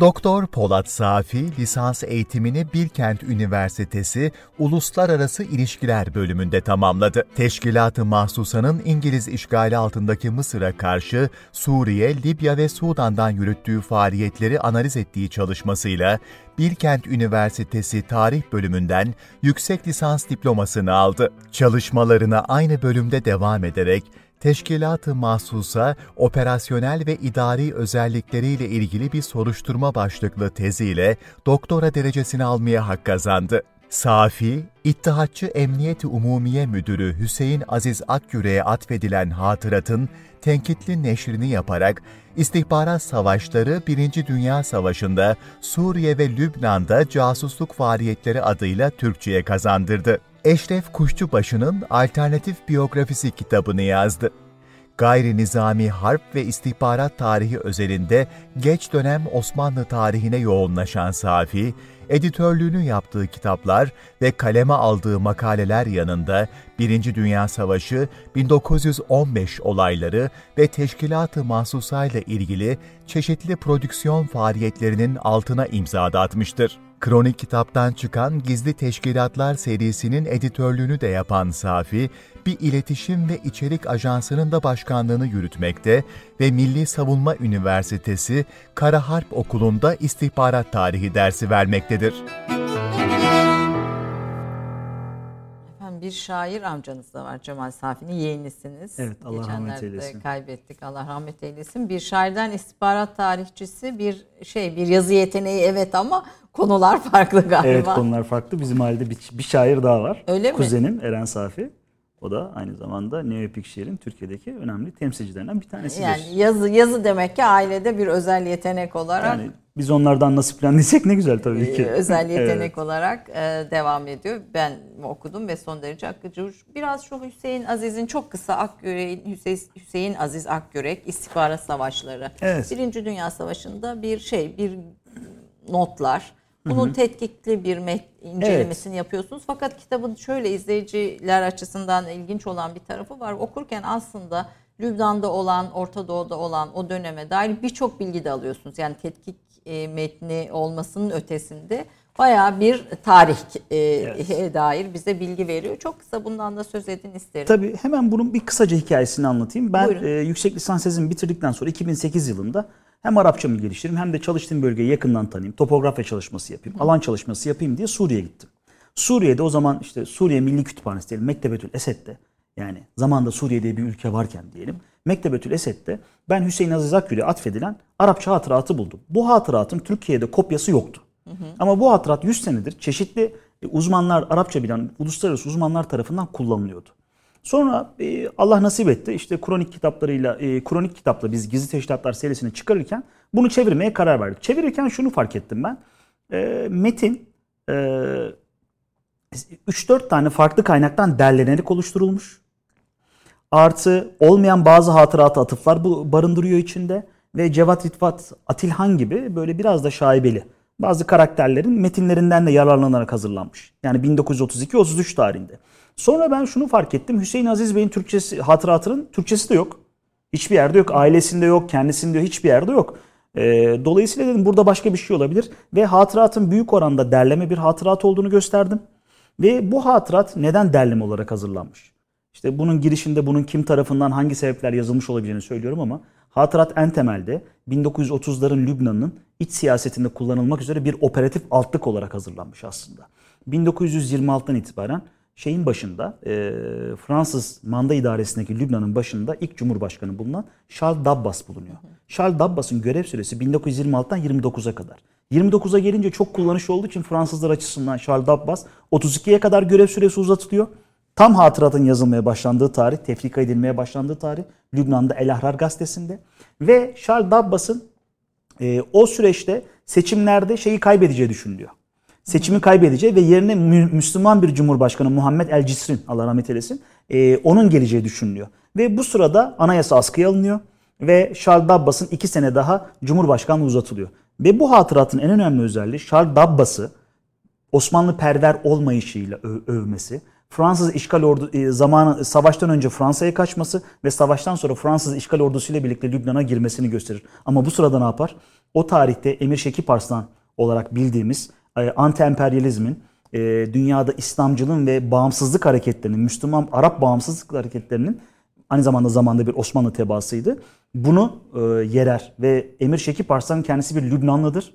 Doktor Polat Safi lisans eğitimini Bilkent Üniversitesi Uluslararası İlişkiler bölümünde tamamladı. Teşkilat-ı Mahsusa'nın İngiliz işgali altındaki Mısır'a karşı Suriye, Libya ve Sudan'dan yürüttüğü faaliyetleri analiz ettiği çalışmasıyla Bilkent Üniversitesi Tarih bölümünden yüksek lisans diplomasını aldı. Çalışmalarına aynı bölümde devam ederek Teşkilat-ı Mahsusa, operasyonel ve idari özellikleriyle ilgili bir soruşturma başlıklı teziyle doktora derecesini almaya hak kazandı. Safi, İttihatçı Emniyeti Umumiye Müdürü Hüseyin Aziz Akgüre'ye atfedilen hatıratın tenkitli neşrini yaparak istihbarat savaşları 1. Dünya Savaşı'nda Suriye ve Lübnan'da casusluk faaliyetleri adıyla Türkçe'ye kazandırdı. Eşref Kuşçubaşı'nın alternatif biyografisi kitabını yazdı. Gayri nizami harp ve istihbarat tarihi özelinde geç dönem Osmanlı tarihine yoğunlaşan Safi, editörlüğünü yaptığı kitaplar ve kaleme aldığı makaleler yanında Birinci Dünya Savaşı, 1915 olayları ve teşkilat-ı mahsusayla ilgili çeşitli prodüksiyon faaliyetlerinin altına imza da atmıştır. Kronik kitaptan çıkan Gizli Teşkilatlar serisinin editörlüğünü de yapan Safi, bir iletişim ve içerik ajansının da başkanlığını yürütmekte ve Milli Savunma Üniversitesi Kara Harp Okulu'nda istihbarat tarihi dersi vermektedir. Bir şair amcanız da var Cemal Safi'nin yeğenisiniz. Evet, Allah rahmet Geçenlerde eylesin. kaybettik Allah rahmet eylesin. Bir şairden istihbarat tarihçisi bir şey bir yazı yeteneği evet ama konular farklı galiba. Evet konular farklı. Bizim halde bir, bir şair daha var. Öyle mi? Kuzenim Eren Safi. O da aynı zamanda neoepik şiirin Türkiye'deki önemli temsilcilerinden bir tanesidir. Yani yazı yazı demek ki ailede bir özel yetenek olarak Yani biz onlardan nasiplendiysek ne güzel tabii ki. e, özel yetenek Evet. olarak e, devam ediyor. Ben okudum ve son derece akıcı. Biraz şu Hüseyin Aziz'in çok kısa Akgürek'in Hüseyin, Hüseyin Aziz Akgürek istihbarat savaşları. Evet. Birinci Dünya Savaşı'nda bir şey bir notlar. Bunun tetkikli bir met- incelemesini yapıyorsunuz. Fakat kitabın şöyle izleyiciler açısından ilginç olan bir tarafı var. Okurken aslında Lübnan'da olan, Orta Doğu'da olan o döneme dair birçok bilgi de alıyorsunuz. Yani tetkik e, metni olmasının ötesinde bayağı bir tarih e, dair bize bilgi veriyor. Çok kısa bundan da söz edin isterim. Tabii hemen bunun bir kısaca hikayesini anlatayım. Ben Buyurun. e, yüksek lisans tezimi bitirdikten sonra 2008 yılında hem Arapçamı geliştireyim hem de çalıştığım bölgeyi yakından tanıyayım. Topografya çalışması yapayım, alan çalışması yapayım diye Suriye'ye gittim. Suriye'de o zaman işte Suriye Milli Kütüphanesi diyelim Mektebetül Esed'de yani zamanda Suriye diye bir ülke varken diyelim Mektebetül Esed'de ben Hüseyin Aziz Akgül'e atfedilen Arapça hatıratı buldum. Bu hatıratın Türkiye'de kopyası yoktu. Ama bu hatırat 100 senedir çeşitli e, uzmanlar, Arapça bilen uluslararası uzmanlar tarafından kullanılıyordu. Sonra e, Allah nasip etti işte kronik kitaplarıyla, e, kronik kitapla biz Gizli Teşkilatlar serisini çıkarırken bunu çevirmeye karar verdik. Çevirirken şunu fark ettim ben. E, metin e, 3-4 tane farklı kaynaktan derlenerek oluşturulmuş. Artı olmayan bazı hatıratı atıflar bu barındırıyor içinde ve Cevat Rıfat Atilhan gibi böyle biraz da şaibeli bazı karakterlerin metinlerinden de yararlanarak hazırlanmış. Yani 1932-33 tarihinde. Sonra ben şunu fark ettim. Hüseyin Aziz Bey'in Türkçesi, hatıratının Türkçesi de yok. Hiçbir yerde yok. Ailesinde yok, kendisinde yok, hiçbir yerde yok. Ee, dolayısıyla dedim burada başka bir şey olabilir. Ve hatıratın büyük oranda derleme bir hatırat olduğunu gösterdim. Ve bu hatırat neden derleme olarak hazırlanmış? İşte bunun girişinde bunun kim tarafından hangi sebepler yazılmış olabileceğini söylüyorum ama hatırat en temelde 1930'ların Lübnan'ın iç siyasetinde kullanılmak üzere bir operatif altlık olarak hazırlanmış aslında. 1926'dan itibaren şeyin başında e, Fransız manda idaresindeki Lübnan'ın başında ilk cumhurbaşkanı bulunan Charles Dabbas bulunuyor. Charles Dabbas'ın görev süresi 1926'dan 29'a kadar. 29'a gelince çok kullanışlı olduğu için Fransızlar açısından Charles Dabbas 32'ye kadar görev süresi uzatılıyor. Tam hatıratın yazılmaya başlandığı tarih, tefrika edilmeye başlandığı tarih Lübnan'da El Ahrar gazetesinde. Ve Charles Dabbas'ın e, o süreçte seçimlerde şeyi kaybedeceği düşünülüyor. Seçimi kaybedeceği ve yerine Mü- Müslüman bir Cumhurbaşkanı Muhammed El Cisrin, Allah rahmet eylesin, e, onun geleceği düşünülüyor. Ve bu sırada anayasa askıya alınıyor ve Charles Dabbas'ın iki sene daha Cumhurbaşkanlığı uzatılıyor. Ve bu hatıratın en önemli özelliği Charles Dabbas'ı Osmanlı perver olmayışıyla ö- övmesi, Fransız işgal ordu e, zamanı savaştan önce Fransa'ya kaçması ve savaştan sonra Fransız işgal ordusuyla birlikte Lübnan'a girmesini gösterir. Ama bu sırada ne yapar? O tarihte Emir Şekip Arslan olarak bildiğimiz e, anti-emperyalizmin, e, dünyada İslamcılığın ve bağımsızlık hareketlerinin, Müslüman Arap bağımsızlık hareketlerinin aynı zamanda zamanda bir Osmanlı tebaasıydı. Bunu e, yerer ve Emir Şekip Arslan kendisi bir Lübnanlıdır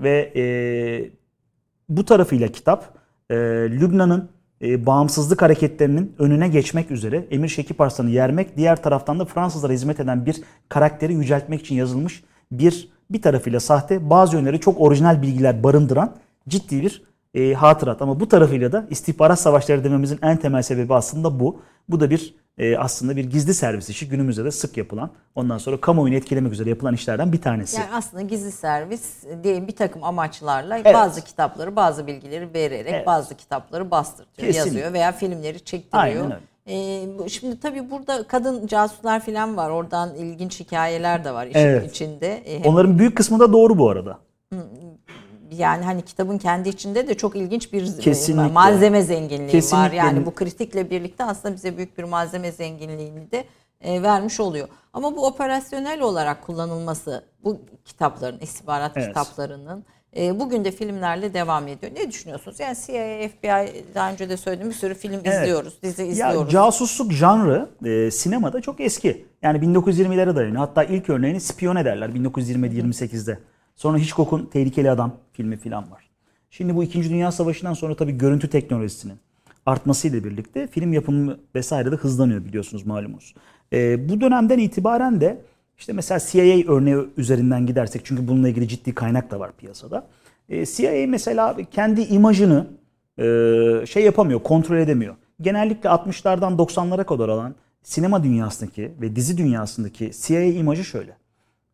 ve e, bu tarafıyla kitap e, Lübnan'ın e, bağımsızlık hareketlerinin önüne geçmek üzere Emir Şekip Arslan'ı yermek, diğer taraftan da Fransızlara hizmet eden bir karakteri yüceltmek için yazılmış bir bir tarafıyla sahte, bazı yönleri çok orijinal bilgiler barındıran ciddi bir e, hatırat. Ama bu tarafıyla da istihbarat savaşları dememizin en temel sebebi aslında bu. Bu da bir e, aslında bir gizli servis işi günümüzde de sık yapılan, ondan sonra kamuoyunu etkilemek üzere yapılan işlerden bir tanesi. Yani aslında gizli servis diye bir takım amaçlarla Evet. bazı kitapları, bazı bilgileri vererek Evet. bazı kitapları bastırtıyor, Kesinlikle. yazıyor veya filmleri çektiriyor. Aynen öyle. Ee, şimdi tabii burada kadın casuslar falan var. Oradan ilginç hikayeler de var işin Evet. içinde. Ee, hem- Onların büyük kısmı da doğru bu arada. Yani hani kitabın kendi içinde de çok ilginç bir Kesinlikle. malzeme zenginliği var. Kesinlikle. Yani bu kritikle birlikte aslında bize büyük bir malzeme zenginliğini de e, vermiş oluyor. Ama bu operasyonel olarak kullanılması bu kitapların, istihbarat Evet. kitaplarının e, bugün de filmlerle devam ediyor. Ne düşünüyorsunuz? Yani CIA, FBI daha önce de söyledim bir sürü film Evet. izliyoruz, dizi Ya izliyoruz. casusluk janrı e, sinemada çok eski. Yani 1920'lere dayanıyor. Hatta ilk örneğini spiyon ederler 1920-28'de. Sonra Hitchcock'un Tehlikeli Adam filmi falan var. Şimdi bu 2. Dünya Savaşı'ndan sonra tabii görüntü teknolojisinin artmasıyla birlikte film yapımı vesaire de hızlanıyor biliyorsunuz malumunuz. E, bu dönemden itibaren de işte mesela CIA örneği üzerinden gidersek çünkü bununla ilgili ciddi kaynak da var piyasada. E, CIA mesela kendi imajını e, şey yapamıyor, kontrol edemiyor. Genellikle 60'lardan 90'lara kadar olan sinema dünyasındaki ve dizi dünyasındaki CIA imajı şöyle.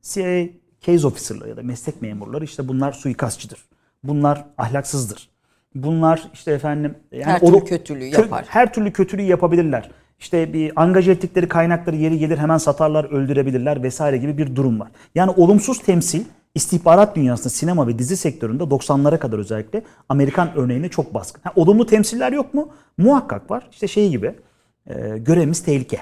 CIA case officer'ları ya da meslek memurları işte bunlar suikastçıdır. Bunlar ahlaksızdır. Bunlar işte efendim yani Her türlü kötülüğü yapar. Her türlü kötülüğü yapabilirler. İşte bir angaje ettikleri kaynakları yeri gelir hemen satarlar, öldürebilirler vesaire gibi bir durum var. Yani olumsuz temsil istihbarat dünyasında sinema ve dizi sektöründe 90'lara kadar özellikle Amerikan örneğinde çok baskın. Ha, olumlu temsiller yok mu? Muhakkak var. İşte şey gibi e, görevimiz tehlike.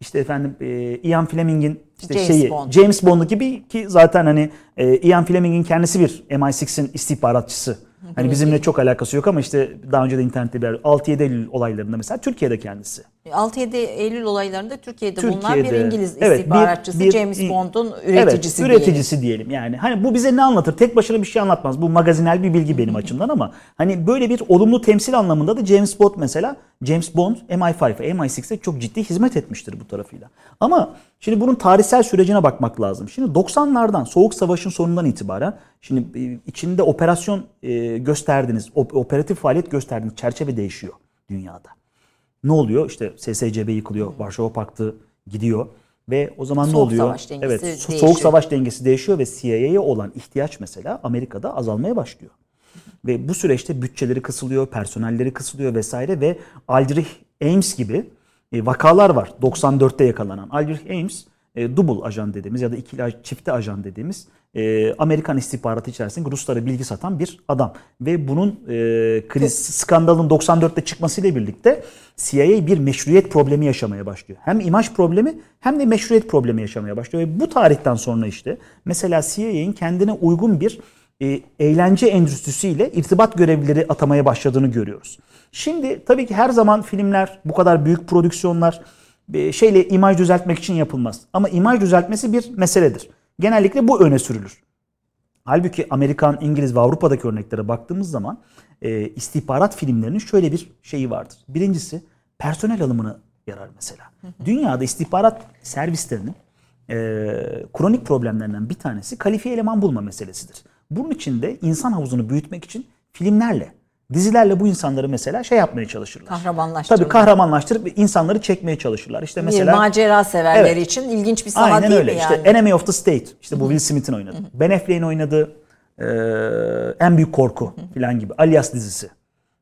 İşte efendim e, Ian Fleming'in işte James şeyi Bond. James Bond gibi ki zaten hani e, Ian Fleming'in kendisi bir MI6'in istihbaratçısı. Hani bizimle çok alakası yok ama işte daha önce de internette bir 6-7 Eylül olaylarında mesela Türkiye'de kendisi. 6-7 Eylül olaylarında Türkiye'de, bulunan bir Türkiye'de, İngiliz evet, istihbaratçısı bir- James bir- Bond'un üreticisi evet, üreticisi diyelim. yani. Hani bu bize ne anlatır? Tek başına bir şey anlatmaz. Bu magazinel bir bilgi benim açımdan ama hani böyle bir olumlu temsil anlamında da James Bond mesela James Bond MI5'e, MI6'e çok ciddi hizmet etmiştir bu tarafıyla. Ama şimdi bunun tarihsel sürecine bakmak lazım. Şimdi 90'lardan Soğuk Savaş'ın sonundan itibaren şimdi e, içinde operasyon e, gösterdiğiniz, op- operatif faaliyet gösterdiğiniz çerçeve değişiyor dünyada ne oluyor? İşte SSCB yıkılıyor, Varşova Paktı gidiyor ve o zaman ne Soğuk oluyor? savaş dengesi evet, değişiyor. soğuk savaş dengesi değişiyor ve CIA'ye olan ihtiyaç mesela Amerika'da azalmaya başlıyor. Ve bu süreçte bütçeleri kısılıyor, personelleri kısılıyor vesaire ve Aldrich Ames gibi e, vakalar var 94'te yakalanan. Aldrich Ames e, double ajan dediğimiz ya da ikili çifte ajan dediğimiz e, Amerikan istihbaratı içerisinde Ruslara bilgi satan bir adam. Ve bunun e, kriz skandalın 94'te çıkmasıyla birlikte CIA bir meşruiyet problemi yaşamaya başlıyor. Hem imaj problemi hem de meşruiyet problemi yaşamaya başlıyor. Ve bu tarihten sonra işte mesela CIA'nin kendine uygun bir e, eğlence endüstrisiyle irtibat görevlileri atamaya başladığını görüyoruz. Şimdi tabii ki her zaman filmler bu kadar büyük prodüksiyonlar şeyle imaj düzeltmek için yapılmaz. Ama imaj düzeltmesi bir meseledir. Genellikle bu öne sürülür. Halbuki Amerikan, İngiliz ve Avrupa'daki örneklere baktığımız zaman e, istihbarat filmlerinin şöyle bir şeyi vardır. Birincisi personel alımına yarar mesela. Dünyada istihbarat servislerinin e, kronik problemlerinden bir tanesi kalifiye eleman bulma meselesidir. Bunun için de insan havuzunu büyütmek için filmlerle, dizilerle bu insanları mesela şey yapmaya çalışırlar. Kahramanlaştırırlar. Tabii kahramanlaştırıp insanları çekmeye çalışırlar. İşte mesela bir macera severleri Evet. için ilginç bir saha Aynen değil öyle. mi İşte yani? Enemy of the State. İşte bu Will Smith'in oynadığı. Ben Affleck'in oynadığı e, En Büyük Korku falan gibi. Alias dizisi.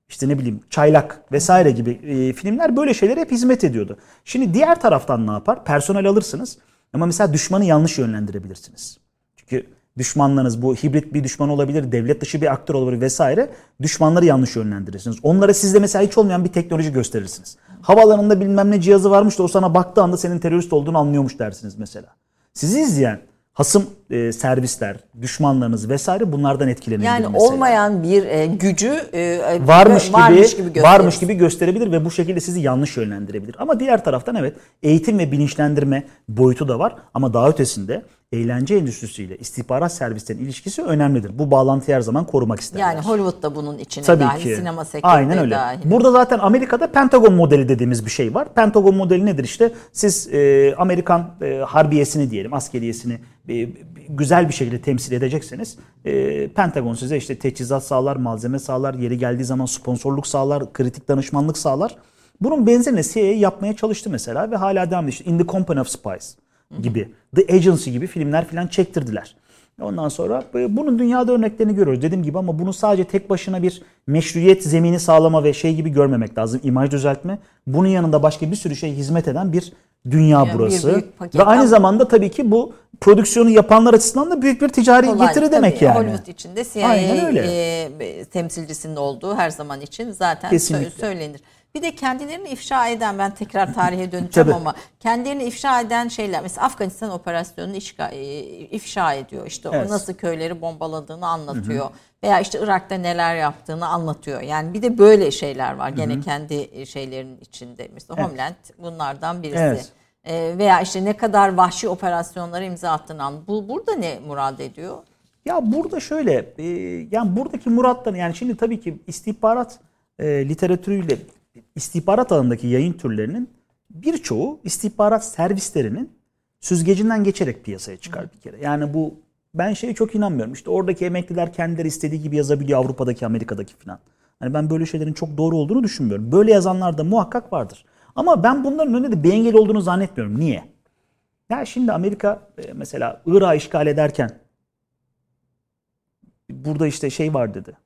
İşte ne bileyim Çaylak vesaire gibi e, filmler böyle şeylere hep hizmet ediyordu. Şimdi diğer taraftan ne yapar? Personel alırsınız ama mesela düşmanı yanlış yönlendirebilirsiniz. Çünkü düşmanlarınız bu hibrit bir düşman olabilir, devlet dışı bir aktör olabilir vesaire. Düşmanları yanlış yönlendirirsiniz. Onlara sizde mesela hiç olmayan bir teknoloji gösterirsiniz. Havalarında bilmem ne cihazı varmış da o sana baktığı anda senin terörist olduğunu anlıyormuş dersiniz mesela. Sizi izleyen hasım e, servisler, düşmanlarınız vesaire bunlardan etkilenir. Yani mesela. olmayan bir e, gücü e, varmış gibi varmış gibi, varmış gibi gösterebilir ve bu şekilde sizi yanlış yönlendirebilir. Ama diğer taraftan evet eğitim ve bilinçlendirme boyutu da var ama daha ötesinde eğlence endüstrisiyle istihbarat servislerinin ilişkisi önemlidir. Bu bağlantıyı her zaman korumak isterler. Yani Hollywood da bunun içine Tabii dahil, ki. sinema sektörü Aynen öyle. dahil. Burada zaten Amerika'da Pentagon modeli dediğimiz bir şey var. Pentagon modeli nedir işte? Siz e, Amerikan e, harbiyesini diyelim, askeriyesini e, güzel bir şekilde temsil edecekseniz e, Pentagon size işte teçhizat sağlar, malzeme sağlar, yeri geldiği zaman sponsorluk sağlar, kritik danışmanlık sağlar. Bunun benzerini CIA yapmaya çalıştı mesela ve hala devam ediyor. İşte In the Company of Spies gibi, The Agency gibi filmler falan çektirdiler. Ondan sonra bunun dünyada örneklerini görüyoruz dediğim gibi ama bunu sadece tek başına bir meşruiyet zemini sağlama ve şey gibi görmemek lazım. İmaj düzeltme. Bunun yanında başka bir sürü şey hizmet eden bir dünya Yani bir burası. paket. Ve aynı Ama- zamanda tabii ki bu prodüksiyonu yapanlar açısından da büyük bir ticari Kolay. getiri demek Tabii, yani. Hollywood içinde CIA e, temsilcisinin olduğu her zaman için zaten Kesinlikle. söylenir. Bir de kendilerini ifşa eden ben tekrar tarihe döneceğim ama kendilerini ifşa eden şeyler mesela Afganistan operasyonunu işga- e, ifşa ediyor. İşte Evet. o nasıl köyleri bombaladığını anlatıyor. Veya işte Irak'ta neler yaptığını anlatıyor. Yani bir de böyle şeyler var gene kendi şeylerinin içinde. Mesela Homeland bunlardan birisi. Evet. E, veya işte ne kadar vahşi operasyonlara imza attığını. Bu burada ne murad ediyor? Ya burada şöyle, e, yani buradaki murattan yani şimdi tabii ki istihbarat e, literatürüyle istihbarat alanındaki yayın türlerinin birçoğu istihbarat servislerinin süzgecinden geçerek piyasaya çıkar bir kere. Yani bu ben şeye çok inanmıyorum. İşte oradaki emekliler kendileri istediği gibi yazabiliyor Avrupa'daki, Amerika'daki falan. Hani ben böyle şeylerin çok doğru olduğunu düşünmüyorum. Böyle yazanlar da muhakkak vardır. Ama ben bunların önünde de bir engel olduğunu zannetmiyorum. Niye? Ya şimdi Amerika e, mesela Irak'ı işgal ederken burada işte şey var dedi.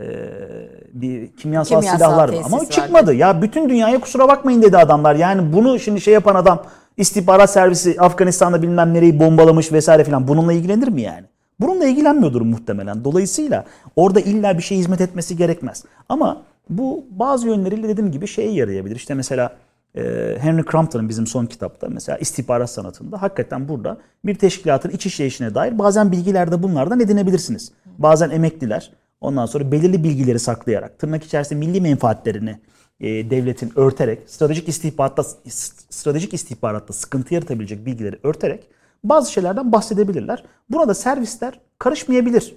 Ee, bir kimyasal, Kimyasal silahlar var ama çıkmadı. Ya bütün dünyaya kusura bakmayın dedi adamlar. Yani bunu şimdi şey yapan adam istihbarat servisi Afganistan'da bilmem nereyi bombalamış vesaire filan bununla ilgilenir mi yani? Bununla ilgilenmiyordur muhtemelen. Dolayısıyla orada illa bir şey hizmet etmesi gerekmez. Ama bu bazı yönleriyle dediğim gibi şeye yarayabilir. İşte mesela Ee, Henry Crampton'ın bizim son kitapta mesela istihbarat sanatında hakikaten burada bir teşkilatın iç işleyişine dair bazen bilgiler de bunlardan edinebilirsiniz. Bazen emekliler ondan sonra belirli bilgileri saklayarak tırnak içerisinde milli menfaatlerini e, devletin örterek stratejik istihbaratta stratejik istihbaratta sıkıntı yaratabilecek bilgileri örterek bazı şeylerden bahsedebilirler. Buna da servisler karışmayabilir.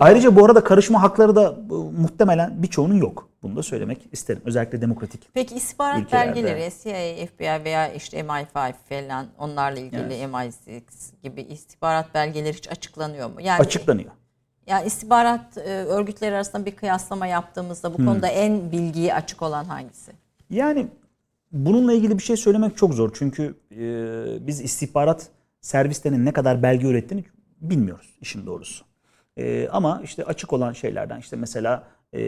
Ayrıca bu arada karışma hakları da muhtemelen birçoğunun yok. Bunu da söylemek isterim. Özellikle demokratik. Peki istihbarat ülkelerde. belgeleri CIA, FBI veya işte MI5 falan onlarla ilgili MI6 gibi istihbarat belgeleri hiç açıklanıyor mu? Yani Açıklanıyor. Yani istihbarat e, örgütleri arasında bir kıyaslama yaptığımızda bu konuda en bilgiye açık olan hangisi? Yani bununla ilgili bir şey söylemek çok zor. Çünkü e, biz istihbarat servislerinin ne kadar belge ürettiğini bilmiyoruz işin doğrusu. E, ama işte açık olan şeylerden işte mesela e,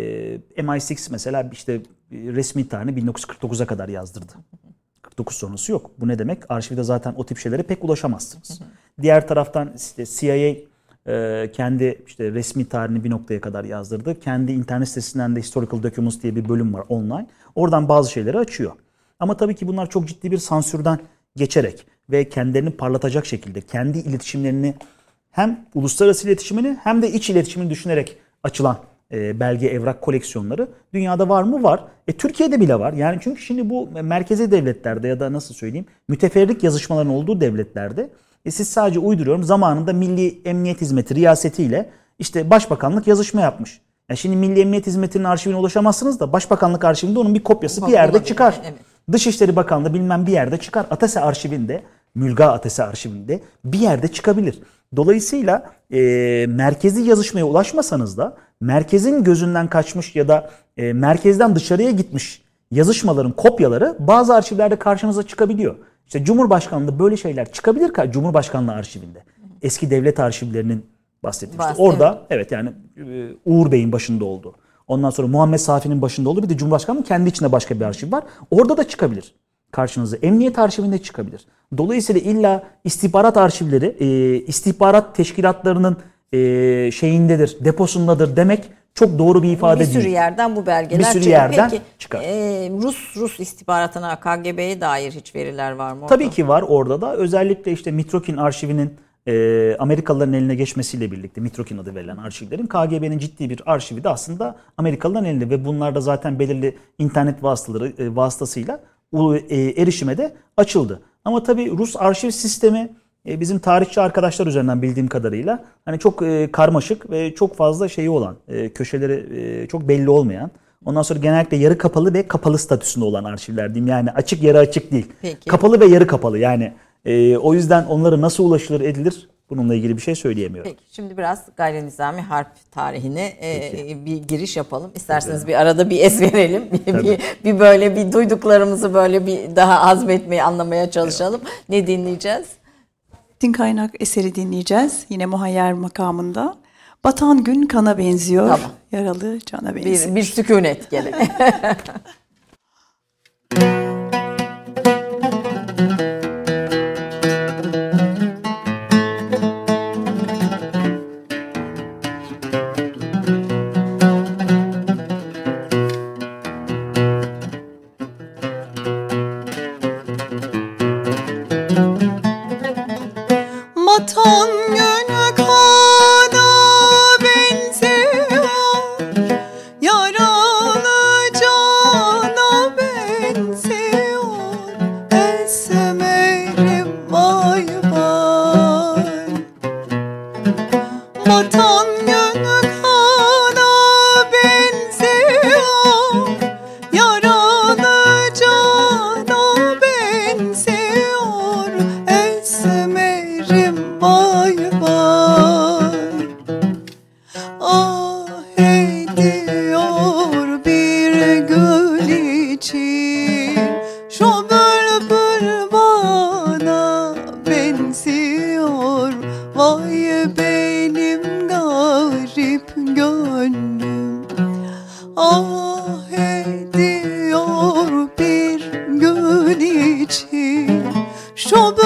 MI6 mesela işte resmi tarihini 1949'a kadar yazdırdı. 49 sonrası yok. Bu ne demek? Arşivde zaten o tip şeylere pek ulaşamazsınız. Diğer taraftan işte CIA e, kendi işte resmi tarihini bir noktaya kadar yazdırdı. Kendi internet sitesinden de Historical Documents diye bir bölüm var online. Oradan bazı şeyleri açıyor. Ama tabii ki bunlar çok ciddi bir sansürden geçerek ve kendilerini parlatacak şekilde kendi iletişimlerini hem uluslararası iletişimini hem de iç iletişimini düşünerek açılan e, belge evrak koleksiyonları dünyada var mı? Var. E, Türkiye'de bile var. Yani çünkü şimdi bu merkezi devletlerde ya da nasıl söyleyeyim müteferrik yazışmaların olduğu devletlerde e, siz sadece uyduruyorum zamanında Milli Emniyet Hizmeti riyasetiyle işte başbakanlık yazışma yapmış. Ya şimdi Milli Emniyet Hizmeti'nin arşivine ulaşamazsınız da Başbakanlık arşivinde onun bir kopyası bir yerde Olabilir, çıkar. evet. Dışişleri Bakanlığı bilmem bir yerde çıkar. Atese arşivinde, Mülga Atese arşivinde bir yerde çıkabilir. Dolayısıyla e, merkezi yazışmaya ulaşmasanız da merkezin gözünden kaçmış ya da e, merkezden dışarıya gitmiş yazışmaların kopyaları bazı arşivlerde karşınıza çıkabiliyor. İşte Cumhurbaşkanlığı böyle şeyler çıkabilir ka Cumhurbaşkanlığı arşivinde. Eski devlet arşivlerinin bahsettiğim. işte Bahs- orada evet yani e, Uğur Bey'in başında olduğu. Ondan sonra Muhammed Safi'nin başında olduğu bir de Cumhurbaşkanı'nın kendi içinde başka bir arşiv var. Orada da çıkabilir karşınıza. Emniyet arşivinde çıkabilir. Dolayısıyla illa istihbarat arşivleri e, istihbarat teşkilatlarının e, şeyindedir, deposundadır demek çok doğru bir ifade bir değil. sürü yerden bu belgeler Bir sürü çıkıyor. yerden Peki, çıkar. e, Rus Rus istihbaratına KGB'ye dair hiç veriler var mı? orada? Tabii ki var orada da. Özellikle işte Mitrokin arşivinin e, Amerikalıların eline geçmesiyle birlikte Mitrokin adı verilen arşivlerin KGB'nin ciddi bir arşivi de aslında Amerikalıların elinde ve bunlar da zaten belirli internet vasıtaları e, vasıtasıyla e, erişime de açıldı. Ama tabii Rus arşiv sistemi e, bizim tarihçi arkadaşlar üzerinden bildiğim kadarıyla hani çok e, karmaşık ve çok fazla şeyi olan, e, köşeleri e, çok belli olmayan Ondan sonra genellikle yarı kapalı ve kapalı statüsünde olan arşivler diyeyim. Yani açık yarı açık değil. Peki. Kapalı ve yarı kapalı yani. e, o yüzden onlara nasıl ulaşılır edilir bununla ilgili bir şey söyleyemiyorum. Peki şimdi biraz gayri nizami harp tarihine e, bir giriş yapalım. İsterseniz bir arada bir es verelim. Bir, bir, böyle bir duyduklarımızı böyle bir daha azmetmeye, anlamaya çalışalım. Ne dinleyeceğiz? Din kaynak eseri dinleyeceğiz. Yine muhayyer makamında. Batan gün kana benziyor. Tamam. Yaralı cana benziyor. Bir, bir sükunet gene. Şu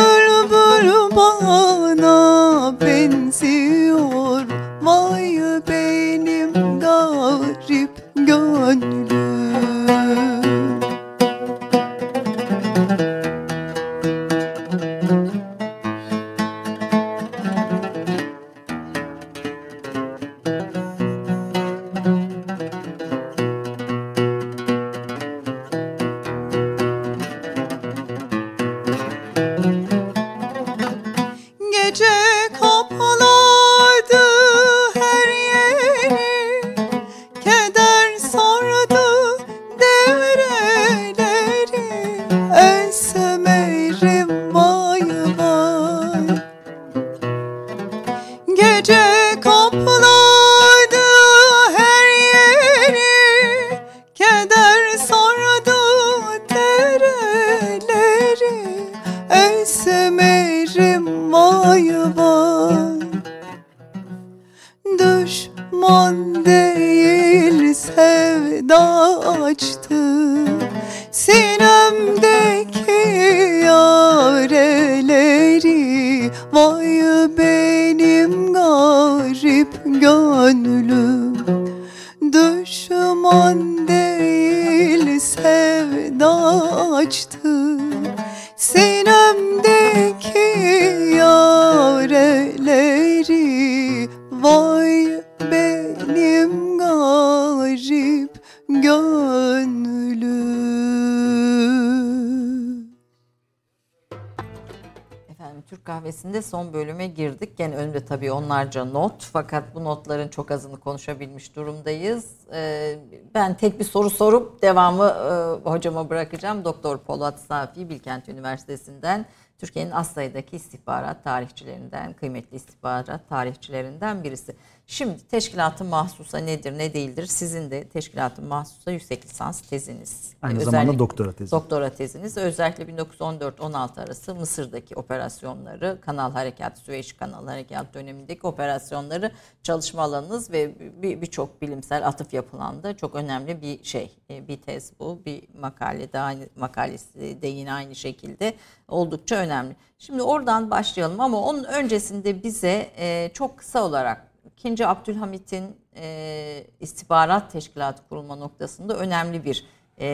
önümde tabii onlarca not fakat bu notların çok azını konuşabilmiş durumdayız. Ee, ben tek bir soru sorup devamı e, hocama bırakacağım. Doktor Polat Safi Bilkent Üniversitesi'nden Türkiye'nin az sayıdaki istihbarat tarihçilerinden, kıymetli istihbarat tarihçilerinden birisi. Şimdi teşkilatın mahsusa nedir, ne değildir? Sizin de teşkilatın mahsusa yüksek lisans teziniz. Aynı Ee, zamanda özellikle- doktora tezi. Doktora teziniz özellikle 1914-16 arası Mısır'daki operasyonları, Kanal Harekatı, Süveyş Kanal Harekatı dönemindeki operasyonları çalışma alanınız ve bir- birçok bilimsel atıf yapılan da çok önemli bir şey, e, bir tez bu. Bir makale de aynı makalesi de yine aynı şekilde oldukça önemli. Şimdi oradan başlayalım ama onun öncesinde bize e, çok kısa olarak 2. Abdülhamit'in e, istihbarat teşkilatı kurulma noktasında önemli bir e,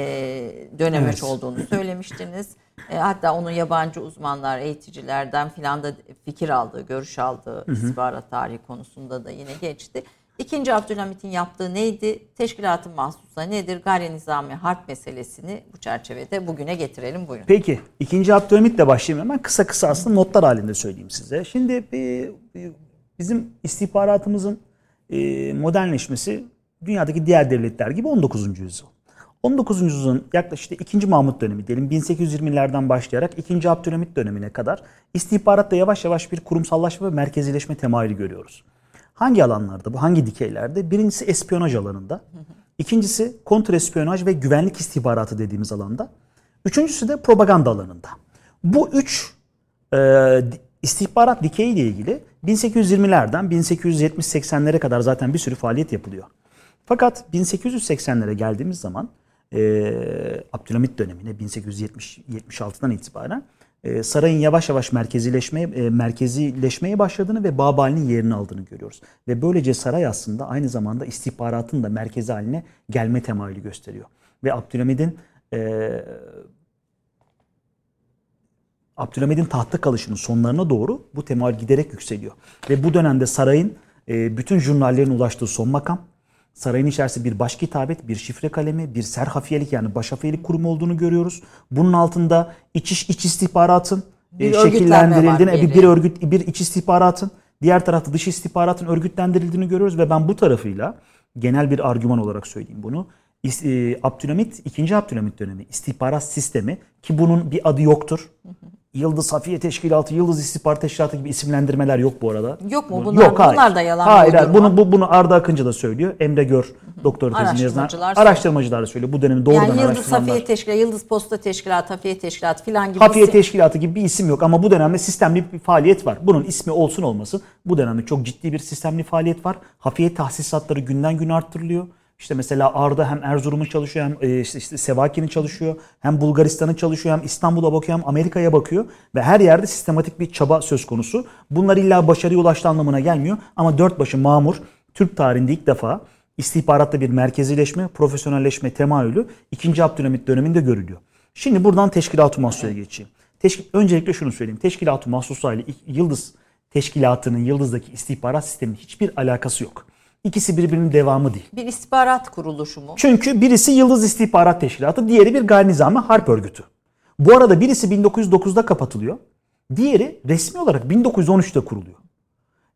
dönemeç Evet. olduğunu söylemiştiniz. E, hatta onun yabancı uzmanlar, eğiticilerden filan da fikir aldığı, görüş aldığı istihbarat tarihi konusunda da yine geçti. İkinci Abdülhamit'in yaptığı neydi? Teşkilatın mahsusa nedir? Gayri nizami harp meselesini bu çerçevede bugüne getirelim. Buyurun. Peki ikinci Abdülhamit'le başlayayım hemen kısa kısa aslında notlar halinde söyleyeyim size. Şimdi e, e, bizim istihbaratımızın e, modernleşmesi dünyadaki diğer devletler gibi 19. yüzyıl. 19. yüzyılın yaklaşık işte 2. Mahmut dönemi diyelim 1820'lerden başlayarak 2. Abdülhamit dönemine kadar istihbaratta yavaş yavaş bir kurumsallaşma ve merkezileşme temayülü görüyoruz. Hangi alanlarda bu? Hangi dikeylerde? Birincisi espiyonaj alanında. İkincisi kontrespiyonaj ve güvenlik istihbaratı dediğimiz alanda. Üçüncüsü de propaganda alanında. Bu üç e, istihbarat dikeyi ile ilgili 1820'lerden 1870-80'lere kadar zaten bir sürü faaliyet yapılıyor. Fakat 1880'lere geldiğimiz zaman e, Abdülhamit dönemine 1870-76'dan itibaren e, sarayın yavaş yavaş merkezileşmeye e, merkezileşmeye başladığını ve Babali'nin yerini aldığını görüyoruz. Ve böylece saray aslında aynı zamanda istihbaratın da merkezi haline gelme temayülü gösteriyor. Ve Abdülhamid'in e, Abdülhamid'in tahta kalışının sonlarına doğru bu temayül giderek yükseliyor. Ve bu dönemde sarayın e, bütün jurnallerin ulaştığı son makam, sarayın içerisinde bir baş kitabet, bir şifre kalemi, bir serhafiyelik yani başhafiyelik kurumu olduğunu görüyoruz. Bunun altında iç, iş- iç istihbaratın e, Bir şekillendirildiğini, var bir, bir örgüt, bir iç istihbaratın, diğer tarafta dış istihbaratın örgütlendirildiğini görüyoruz ve ben bu tarafıyla genel bir argüman olarak söyleyeyim bunu. E, Abdülhamit, 2. Abdülhamit dönemi istihbarat sistemi ki bunun bir adı yoktur. Yıldız Safiye Teşkilatı, Yıldız İstihbarat Teşkilatı gibi isimlendirmeler yok bu arada. Yok mu? Bu- Bunlar- yok, hayır. bunlar da yalan Hayır, hayır. Bunu, bu, bunu Arda Akıncı da söylüyor. Emre Gör, doktor tezini yazan. Araştırmacılar da söylüyor. Bu dönemin doğrudan Yani Yıldız. Safiye Teşkilatı, Yıldız Posta Teşkilatı, Hafiye Teşkilatı filan gibi Hafiye isim- Teşkilatı gibi bir isim yok ama bu dönemde sistemli bir faaliyet var. Bunun ismi olsun olmasın bu dönemde çok ciddi bir sistemli faaliyet var. Hafiye tahsisatları günden güne arttırılıyor. İşte mesela Arda hem Erzurum'un çalışıyor hem e, işte, işte Sevaki'nin çalışıyor. Hem Bulgaristan'ın çalışıyor hem İstanbul'a bakıyor hem Amerika'ya bakıyor. Ve her yerde sistematik bir çaba söz konusu. Bunlar illa başarıya ulaştı anlamına gelmiyor. Ama dört başı mamur Türk tarihinde ilk defa istihbaratta bir merkezileşme, profesyonelleşme temayülü 2. Abdülhamit döneminde görülüyor. Şimdi buradan teşkilat-ı mahsusaya geçeyim. Teşkil, öncelikle şunu söyleyeyim. Teşkilat-ı mahsusa ile Yıldız Teşkilatı'nın Yıldız'daki istihbarat sisteminin hiçbir alakası yok. İkisi birbirinin devamı değil. bir istihbarat kuruluşu mu? Çünkü birisi Yıldız İstihbarat Teşkilatı, diğeri bir gayri nizami harp örgütü. Bu arada birisi 1909'da kapatılıyor. Diğeri resmi olarak 1913'te kuruluyor.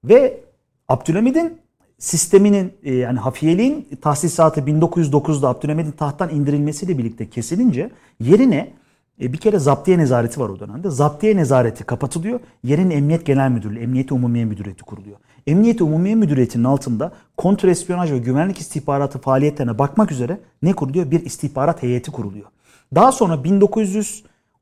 Ve Abdülhamid'in sisteminin e, yani hafiyeliğin tahsisatı 1909'da Abdülhamid'in tahttan indirilmesiyle birlikte kesilince yerine e, bir kere zaptiye nezareti var o dönemde. Zaptiye nezareti kapatılıyor. Yerine Emniyet Genel Müdürlüğü, Emniyet Umumiye Müdüriyeti kuruluyor. Emniyet Umumiye Müdüriyeti'nin altında kontrespiyonaj ve güvenlik istihbaratı faaliyetlerine bakmak üzere ne kuruluyor? Bir istihbarat heyeti kuruluyor. Daha sonra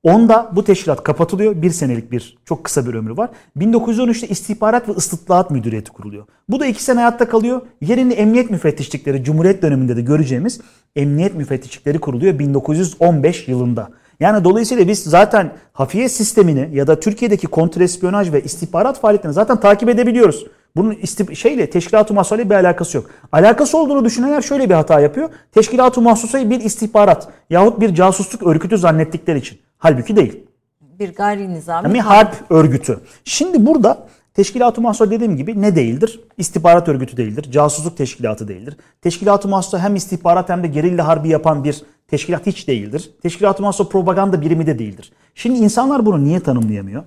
Onda bu teşkilat kapatılıyor. Bir senelik bir çok kısa bir ömrü var. 1913'te İstihbarat ve Istıtlaat Müdüriyeti kuruluyor. Bu da iki sene hayatta kalıyor. Yerini emniyet müfettişlikleri Cumhuriyet döneminde de göreceğimiz emniyet müfettişlikleri kuruluyor 1915 yılında. Yani dolayısıyla biz zaten hafiye sistemini ya da Türkiye'deki kontrespiyonaj ve istihbarat faaliyetlerini zaten takip edebiliyoruz. Bunun istip şeyle teşkilat-ı mahsusayla bir alakası yok. Alakası olduğunu düşünenler şöyle bir hata yapıyor. Teşkilat-ı mahsusayı bir istihbarat yahut bir casusluk örgütü zannettikleri için. Halbuki değil. Bir gayri nizami Yani harp örgütü. Şimdi burada Teşkilat-ı Mahsusa dediğim gibi ne değildir? İstihbarat örgütü değildir. Casusluk teşkilatı değildir. Teşkilat-ı Mahsusa hem istihbarat hem de gerilla harbi yapan bir teşkilat hiç değildir. Teşkilat-ı Mahsusa propaganda birimi de değildir. Şimdi insanlar bunu niye tanımlayamıyor?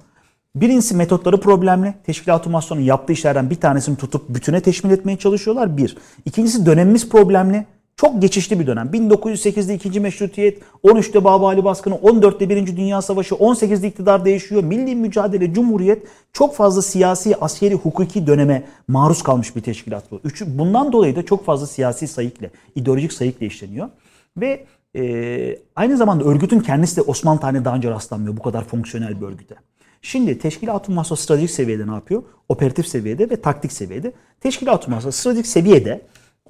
Birincisi metotları problemli. Teşkilat-ı Mahsusa'nın yaptığı işlerden bir tanesini tutup bütüne teşmil etmeye çalışıyorlar. Bir. İkincisi dönemimiz problemli. Çok geçişli bir dönem. 1908'de ikinci meşrutiyet, 13'te Babali baskını, 14'te Birinci Dünya Savaşı, 18'de iktidar değişiyor. Milli mücadele, cumhuriyet çok fazla siyasi, askeri, hukuki döneme maruz kalmış bir teşkilat bu. Üçü, bundan dolayı da çok fazla siyasi sayıkla, ideolojik sayıkla işleniyor. Ve e, aynı zamanda örgütün kendisi de Osmanlı tarihine daha önce rastlanmıyor bu kadar fonksiyonel bir örgüte. Şimdi teşkilat-ı mahsus stratejik seviyede ne yapıyor? Operatif seviyede ve taktik seviyede. Teşkilat-ı mahsus stratejik seviyede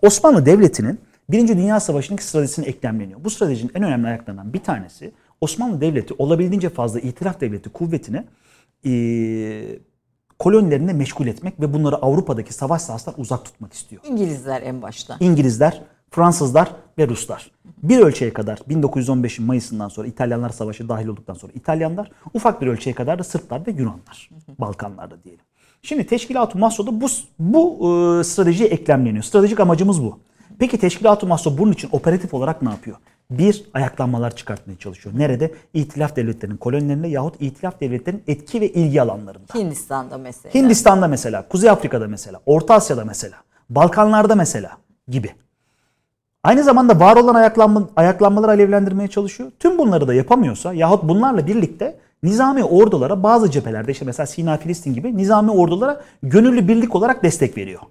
Osmanlı Devleti'nin Birinci Dünya Savaşı'ndaki stratejisine eklemleniyor. Bu stratejinin en önemli ayaklarından bir tanesi Osmanlı Devleti olabildiğince fazla itilaf devleti kuvvetini e, kolonilerine meşgul etmek ve bunları Avrupa'daki savaş sahasından uzak tutmak istiyor. İngilizler en başta. İngilizler, Fransızlar ve Ruslar. Bir ölçüye kadar 1915'in Mayıs'ından sonra İtalyanlar Savaşı dahil olduktan sonra İtalyanlar, ufak bir ölçüye kadar da Sırplar ve Yunanlar. Balkanlarda diyelim. Şimdi Teşkilat-ı Mahso'da bu, bu e, stratejiye eklemleniyor. Stratejik amacımız bu. Peki Teşkilat-ı Mahso bunun için operatif olarak ne yapıyor? Bir, ayaklanmalar çıkartmaya çalışıyor. Nerede? İtilaf devletlerinin kolonilerinde yahut itilaf devletlerinin etki ve ilgi alanlarında. Hindistan'da mesela. Hindistan'da mesela, Kuzey Afrika'da mesela, Orta Asya'da mesela, Balkanlarda mesela gibi. Aynı zamanda var olan ayaklanma, ayaklanmaları alevlendirmeye çalışıyor. Tüm bunları da yapamıyorsa yahut bunlarla birlikte nizami ordulara bazı cephelerde işte mesela Sina Filistin gibi nizami ordulara gönüllü birlik olarak destek veriyor.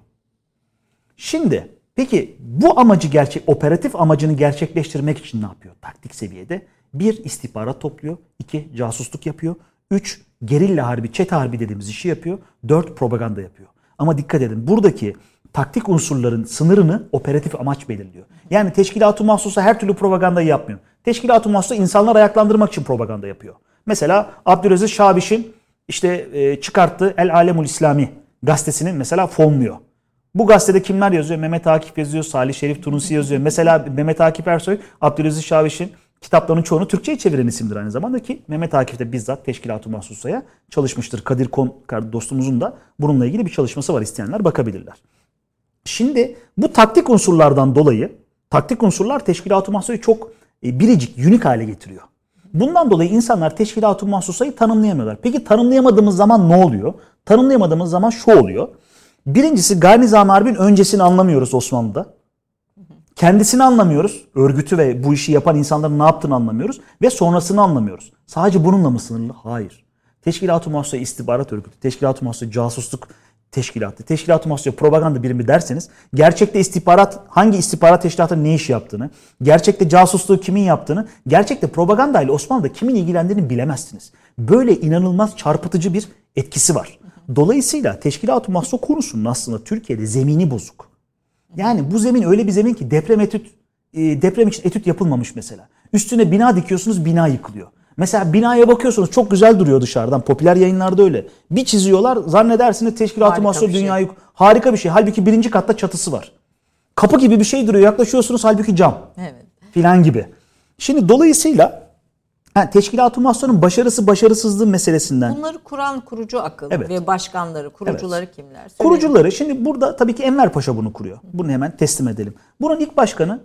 Şimdi peki bu amacı gerçek operatif amacını gerçekleştirmek için ne yapıyor? Taktik seviyede bir istihbarat topluyor, iki casusluk yapıyor, üç gerilla harbi, çete harbi dediğimiz işi yapıyor, dört propaganda yapıyor. Ama dikkat edin buradaki taktik unsurların sınırını operatif amaç belirliyor. Yani teşkilat-ı mahsusa her türlü propagandayı yapmıyor. Teşkilat-ı mahsusa insanlar ayaklandırmak için propaganda yapıyor. Mesela Abdülaziz Şabiş'in işte e, çıkarttığı El Alemul İslami gazetesinin mesela fonluyor. Bu gazetede kimler yazıyor? Mehmet Akif yazıyor, Salih Şerif Tunus'i yazıyor. Mesela Mehmet Akif Ersoy, Abdülaziz Şaviş'in kitaplarının çoğunu Türkçe'ye çeviren isimdir aynı zamanda ki Mehmet Akif de bizzat Teşkilat-ı Mahsusa'ya çalışmıştır. Kadir Kon dostumuzun da bununla ilgili bir çalışması var isteyenler bakabilirler. Şimdi bu taktik unsurlardan dolayı taktik unsurlar Teşkilat-ı Mahsusa'yı çok e, biricik, unik hale getiriyor. Bundan dolayı insanlar Teşkilat-ı Mahsusa'yı tanımlayamıyorlar. Peki tanımlayamadığımız zaman ne oluyor? Tanımlayamadığımız zaman şu oluyor. Birincisi Gani Nizami Harbi'nin öncesini anlamıyoruz Osmanlı'da. Kendisini anlamıyoruz. Örgütü ve bu işi yapan insanların ne yaptığını anlamıyoruz. Ve sonrasını anlamıyoruz. Sadece bununla mı sınırlı? Hayır. Teşkilat-ı Mahsusa istihbarat örgütü, Teşkilat-ı Mahsusa casusluk teşkilatı, Teşkilat-ı propaganda birimi derseniz gerçekte istihbarat hangi istihbarat teşkilatının ne iş yaptığını, gerçekte casusluğu kimin yaptığını, gerçekte propaganda ile Osmanlı'da kimin ilgilendiğini bilemezsiniz. Böyle inanılmaz çarpıtıcı bir etkisi var. Dolayısıyla Teşkilat-ı Mahsusa konusunun aslında Türkiye'de zemini bozuk. Yani bu zemin öyle bir zemin ki deprem etüt e, deprem için etüt yapılmamış mesela. Üstüne bina dikiyorsunuz bina yıkılıyor. Mesela binaya bakıyorsunuz çok güzel duruyor dışarıdan. Popüler yayınlarda öyle. Bir çiziyorlar zannedersiniz teşkilat-ı mahsur bir şey. dünyayı harika bir şey. Halbuki birinci katta çatısı var. Kapı gibi bir şey duruyor. Yaklaşıyorsunuz halbuki cam. Evet. Filan gibi. Şimdi dolayısıyla ha, teşkilat-ı mahsurun başarısı başarısızlığı meselesinden. Bunları kuran kurucu akıl Evet. ve başkanları, kurucuları kimler? Söyleyin. Kurucuları şimdi burada tabii ki Enver Paşa bunu kuruyor. Bunu hemen teslim edelim. Bunun ilk başkanı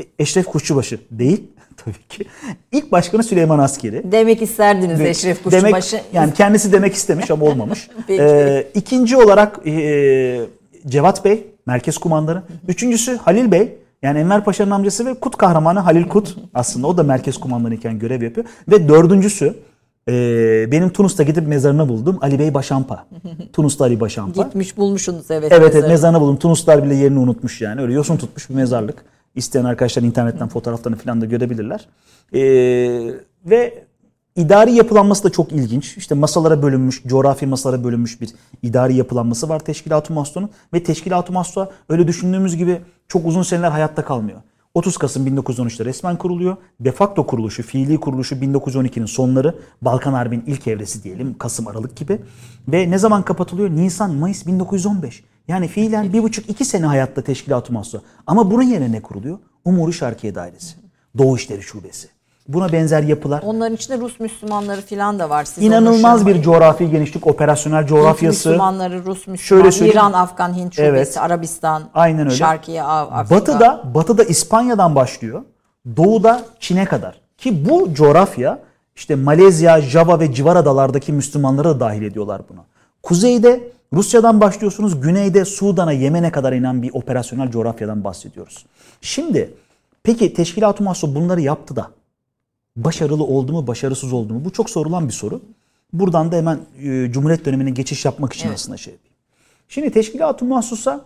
e, Eşref Kuşçubaşı değil tabii ki. İlk başkanı Süleyman Askeri. Demek isterdiniz Eşref Demek, Kuşçubaşı. yani kendisi demek istemiş ama olmamış. Ee, ikinci olarak e, Cevat Bey, merkez kumandanı. Üçüncüsü Halil Bey, yani Enver Paşa'nın amcası ve Kut kahramanı Halil Kut. Aslında o da merkez kumandanı iken görev yapıyor. Ve dördüncüsü e, benim Tunus'ta gidip mezarını buldum. Ali Bey Başampa. Tunus'ta Ali Başampa. Gitmiş bulmuşsunuz evet. Evet evet mezarı. mezarını buldum. Tunuslar bile yerini unutmuş yani. Öyle yosun tutmuş bir mezarlık. İsteyen arkadaşlar internetten fotoğraflarını falan da görebilirler. Ee, ve İdari yapılanması da çok ilginç. İşte masalara bölünmüş, coğrafi masalara bölünmüş bir idari yapılanması var Teşkilat-ı Mahsusa'nın. Ve Teşkilat-ı Mahsusa öyle düşündüğümüz gibi çok uzun seneler hayatta kalmıyor. 30 Kasım 1913'te resmen kuruluyor. De facto kuruluşu, fiili kuruluşu 1912'nin sonları. Balkan Harbi'nin ilk evresi diyelim. Kasım, Aralık gibi. Ve ne zaman kapatılıyor? Nisan, Mayıs 1915. Yani fiilen bir buçuk iki sene hayatta Teşkilat-ı Mahsusa. Ama bunun yerine ne kuruluyor? Umuri Şarkiye Dairesi. Doğu İşleri Şubesi. Buna benzer yapılar. Onların içinde Rus Müslümanları falan da var. Siz İnanılmaz bir coğrafi genişlik, operasyonel Rus coğrafyası. Müslümanları, Rus Müslüman, Şöyle. İran, Afgan, Hint şubesi, Evet. Arabistan, Aynen öyle. Şarkiye, Afrika. Batı'da, Batı'da İspanya'dan başlıyor. Doğu'da Çin'e kadar. Ki bu coğrafya işte Malezya, Java ve civar adalardaki Müslümanları da dahil ediyorlar buna. Kuzeyde Rusya'dan başlıyorsunuz. Güneyde Sudan'a, Yemen'e kadar inen bir operasyonel coğrafyadan bahsediyoruz. Şimdi peki Teşkilat-ı Mahsus bunları yaptı da başarılı oldu mu, başarısız oldu mu? Bu çok sorulan bir soru. Buradan da hemen e, Cumhuriyet dönemine geçiş yapmak için aslında şey yapayım. Şimdi Teşkilat-ı Mahsus'a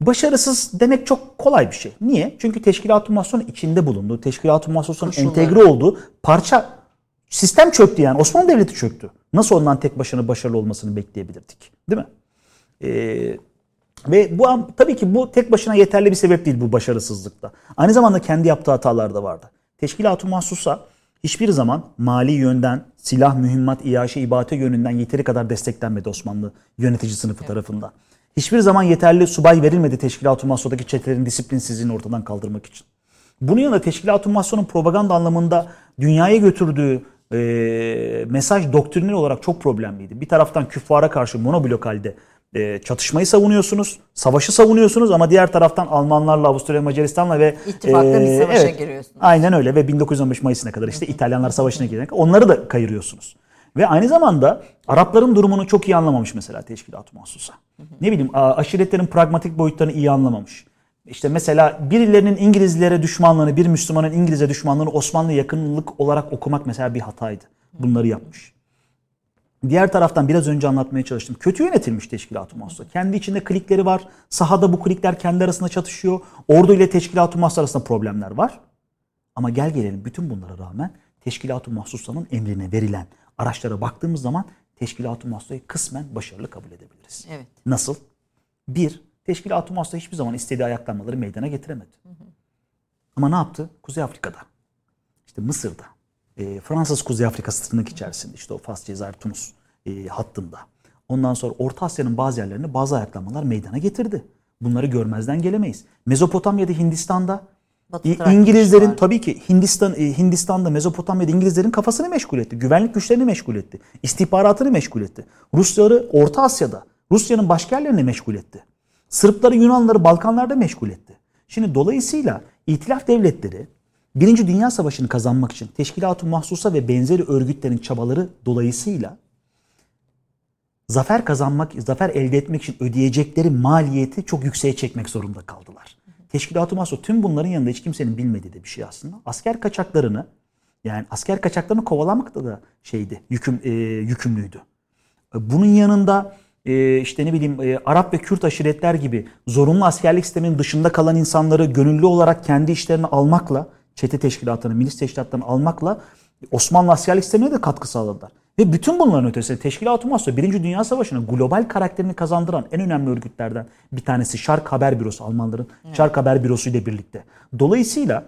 başarısız demek çok kolay bir şey. Niye? Çünkü Teşkilat-ı Mahsus'un içinde bulunduğu, Teşkilat-ı Mahsus'un entegre olduğu parça sistem çöktü yani. Osmanlı Devleti çöktü. Nasıl ondan tek başına başarılı olmasını bekleyebilirdik? Değil mi? Ee, ve bu tabii ki bu tek başına yeterli bir sebep değil bu başarısızlıkta. Aynı zamanda kendi yaptığı hatalar da vardı. Teşkilat-ı Mahsus'a hiçbir zaman mali yönden, silah, mühimmat, iaşe, ibate yönünden yeteri kadar desteklenmedi Osmanlı yönetici sınıfı tarafından. Hiçbir zaman yeterli subay verilmedi Teşkilat-ı Mahsus'taki çetelerin disiplinsizliğini ortadan kaldırmak için. Bunun yanında Teşkilat-ı Mahsus'un propaganda anlamında dünyaya götürdüğü e, mesaj doktrinal olarak çok problemliydi. Bir taraftan küffara karşı monoblok halde e, çatışmayı savunuyorsunuz, savaşı savunuyorsunuz ama diğer taraftan Almanlarla, Avusturya, Macaristan'la ve e, İttifakla bir savaşa giriyorsunuz. Aynen öyle ve 1915 Mayıs'ına kadar işte İtalyanlar Savaşı'na girene kadar onları da kayırıyorsunuz. Ve aynı zamanda Arapların durumunu çok iyi anlamamış mesela Teşkilat-ı Mahsus'a. Ne bileyim aşiretlerin pragmatik boyutlarını iyi anlamamış. İşte mesela birilerinin İngilizlere düşmanlığını, bir Müslümanın İngiliz'e düşmanlığını Osmanlı yakınlık olarak okumak mesela bir hataydı. Bunları yapmış. Diğer taraftan biraz önce anlatmaya çalıştım. Kötü yönetilmiş Teşkilat-ı Mahsusa. Kendi içinde klikleri var. Sahada bu klikler kendi arasında çatışıyor. Ordu ile Teşkilat-ı Mahsusa arasında problemler var. Ama gel gelelim bütün bunlara rağmen Teşkilat-ı Mahsusa'nın emrine verilen araçlara baktığımız zaman Teşkilat-ı Mahsusa'yı kısmen başarılı kabul edebiliriz. Evet. Nasıl? Bir, Teşkilat-ı Mahsusa hiçbir zaman istediği ayaklanmaları meydana getiremedi. Ama ne yaptı? Kuzey Afrika'da, işte Mısır'da, e, Fransız Kuzey Afrikası tırnak içerisinde işte o Fas, Cezayir, Tunus e, hattında. Ondan sonra Orta Asya'nın bazı yerlerinde bazı ayaklanmalar meydana getirdi. Bunları görmezden gelemeyiz. Mezopotamya'da, Hindistan'da Batı İngilizlerin var. tabii ki Hindistan e, Hindistan'da Mezopotamya'da İngilizlerin kafasını meşgul etti. Güvenlik güçlerini meşgul etti. istihbaratını meşgul etti. Rusları Orta Asya'da, Rusya'nın başka yerlerini meşgul etti. Sırpları, Yunanları Balkanlarda meşgul etti. Şimdi dolayısıyla İtilaf devletleri Birinci Dünya Savaşı'nı kazanmak için Teşkilat-ı Mahsusa ve benzeri örgütlerin çabaları dolayısıyla zafer kazanmak, zafer elde etmek için ödeyecekleri maliyeti çok yükseğe çekmek zorunda kaldılar. Teşkilat-ı Mahsus tüm bunların yanında hiç kimsenin bilmediği de bir şey aslında. Asker kaçaklarını yani asker kaçaklarını kovalamak da, da şeydi, yüküm, e, yükümlüydü. Bunun yanında e, işte ne bileyim e, Arap ve Kürt aşiretler gibi zorunlu askerlik sisteminin dışında kalan insanları gönüllü olarak kendi işlerine almakla, çete teşkilatlarını, milis teşkilatlarını almakla Osmanlı askerlik sistemine de katkı sağladılar. Ve bütün bunların ötesinde Teşkilat-ı Mahsus Birinci Dünya Savaşı'nın global karakterini kazandıran en önemli örgütlerden bir tanesi Şark Haber Bürosu Almanların Şark Haber Bürosu ile birlikte. Dolayısıyla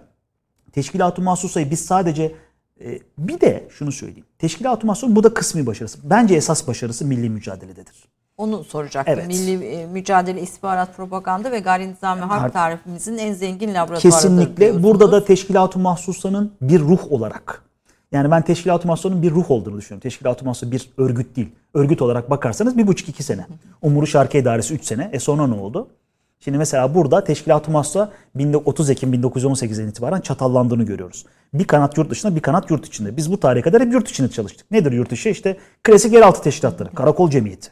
Teşkilat-ı Mahsusa'yı biz sadece e, bir de şunu söyleyeyim. Teşkilat-ı bu da kısmi başarısı. Bence esas başarısı milli mücadelededir. Onu soracaktım. Evet. Milli e, mücadele, istihbarat, propaganda ve gayri nizami harp tarifimizin en zengin laboratuvarıdır Kesinlikle burada da Teşkilat-ı Mahsusa'nın bir ruh olarak yani ben Teşkilat-ı Mahsusa'nın bir ruh olduğunu düşünüyorum. Teşkilat-ı Mahsusa bir örgüt değil. Örgüt olarak bakarsanız bir buçuk iki sene. Umuru Şarkı İdaresi 3 sene. E sonra ne oldu? Şimdi mesela burada Teşkilat-ı Mahsusa 30 Ekim 1918'den itibaren çatallandığını görüyoruz. Bir kanat yurt dışında bir kanat yurt içinde. Biz bu tarihe kadar hep yurt içinde çalıştık. Nedir yurt dışı? İşte klasik yeraltı teşkilatları, karakol cemiyeti.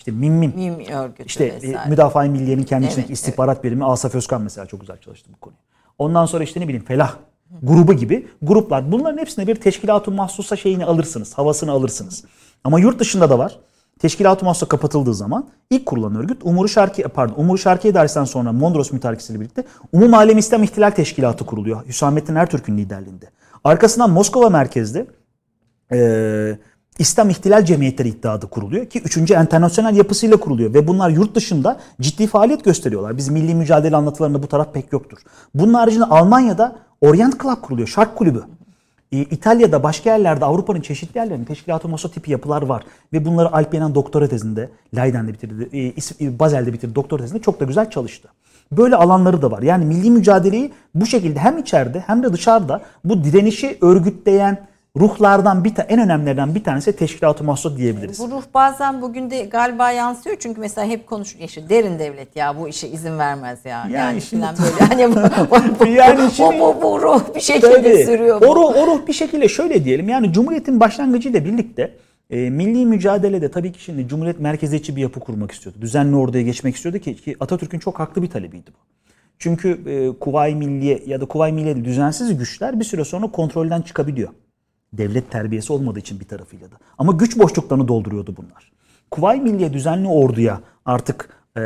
İşte MİM, Mim örgütü işte e, vesaire. Müdafaa-i Milliye'nin kendi Evet, içindeki istihbarat birimi Asaf Özkan mesela çok güzel çalıştı bu konuyu. Ondan sonra işte ne bileyim Felah grubu gibi gruplar. Bunların hepsine bir teşkilat-ı mahsusa şeyini alırsınız, havasını alırsınız. Ama yurt dışında da var. Teşkilat-ı mahsusa kapatıldığı zaman ilk kurulan örgüt Umuru Şarki pardon Umuru Şarki İdaresi'nden sonra Mondros mütarekesiyle birlikte Umum Alem İslam İhtilal Teşkilatı kuruluyor. Hüsamettin Ertürk'ün liderliğinde. Arkasından Moskova merkezli e, İslam İhtilal Cemiyetleri iddiadı kuruluyor ki 3. enternasyonel yapısıyla kuruluyor ve bunlar yurt dışında ciddi faaliyet gösteriyorlar. Biz milli mücadele anlatılarında bu taraf pek yoktur. Bunun haricinde Almanya'da Orient Club kuruluyor, Şark Kulübü. E, İtalya'da başka yerlerde Avrupa'nın çeşitli yerlerinde teşkilat-ı maso tipi yapılar var. Ve bunları Alp Yenan doktora tezinde, Leiden'de bitirdi, e, e, Basel'de bitirdi doktora tezinde çok da güzel çalıştı. Böyle alanları da var. Yani milli mücadeleyi bu şekilde hem içeride hem de dışarıda bu direnişi örgütleyen ruhlardan bir ta- en önemlilerinden bir tanesi teşkilat-ı mahsus diyebiliriz. Bu ruh bazen bugün de galiba yansıyor çünkü mesela hep konuşuluyor işte derin devlet ya bu işe izin vermez ya. Yani, şimdi- filan böyle hani bu, bu, Yani bu, şimdi- bu, bu ruh bir şekilde Tabii. sürüyor. Bu. O ruh, o ruh bir şekilde şöyle diyelim yani Cumhuriyet'in başlangıcıyla birlikte e, milli mücadelede tabii ki şimdi Cumhuriyet merkeziyetçi bir yapı kurmak istiyordu. Düzenli orduya geçmek istiyordu ki, ki Atatürk'ün çok haklı bir talebiydi bu. Çünkü e, Kuvayi Milliye ya da Kuvayi Milliye düzensiz güçler bir süre sonra kontrolden çıkabiliyor. Devlet terbiyesi olmadığı için bir tarafıyla da. Ama güç boşluklarını dolduruyordu bunlar. Kuvayi Milliye düzenli orduya artık e,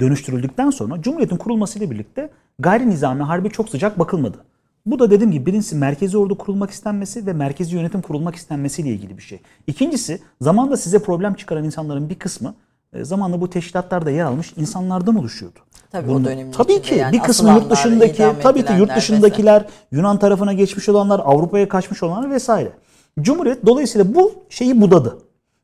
dönüştürüldükten sonra Cumhuriyet'in kurulmasıyla birlikte gayri nizami harbi çok sıcak bakılmadı. Bu da dediğim gibi birincisi merkezi ordu kurulmak istenmesi ve merkezi yönetim kurulmak istenmesiyle ilgili bir şey. İkincisi zamanda size problem çıkaran insanların bir kısmı zamanla bu teşkilatlarda yer almış insanlardan oluşuyordu. Tabii o Bunun- dönemin Tabii ki yani bir kısmı yurt dışındaki tabii ki yurt dışındakiler Yunan tarafına geçmiş olanlar, Avrupa'ya kaçmış olanlar vesaire. Cumhuriyet dolayısıyla bu şeyi budadı.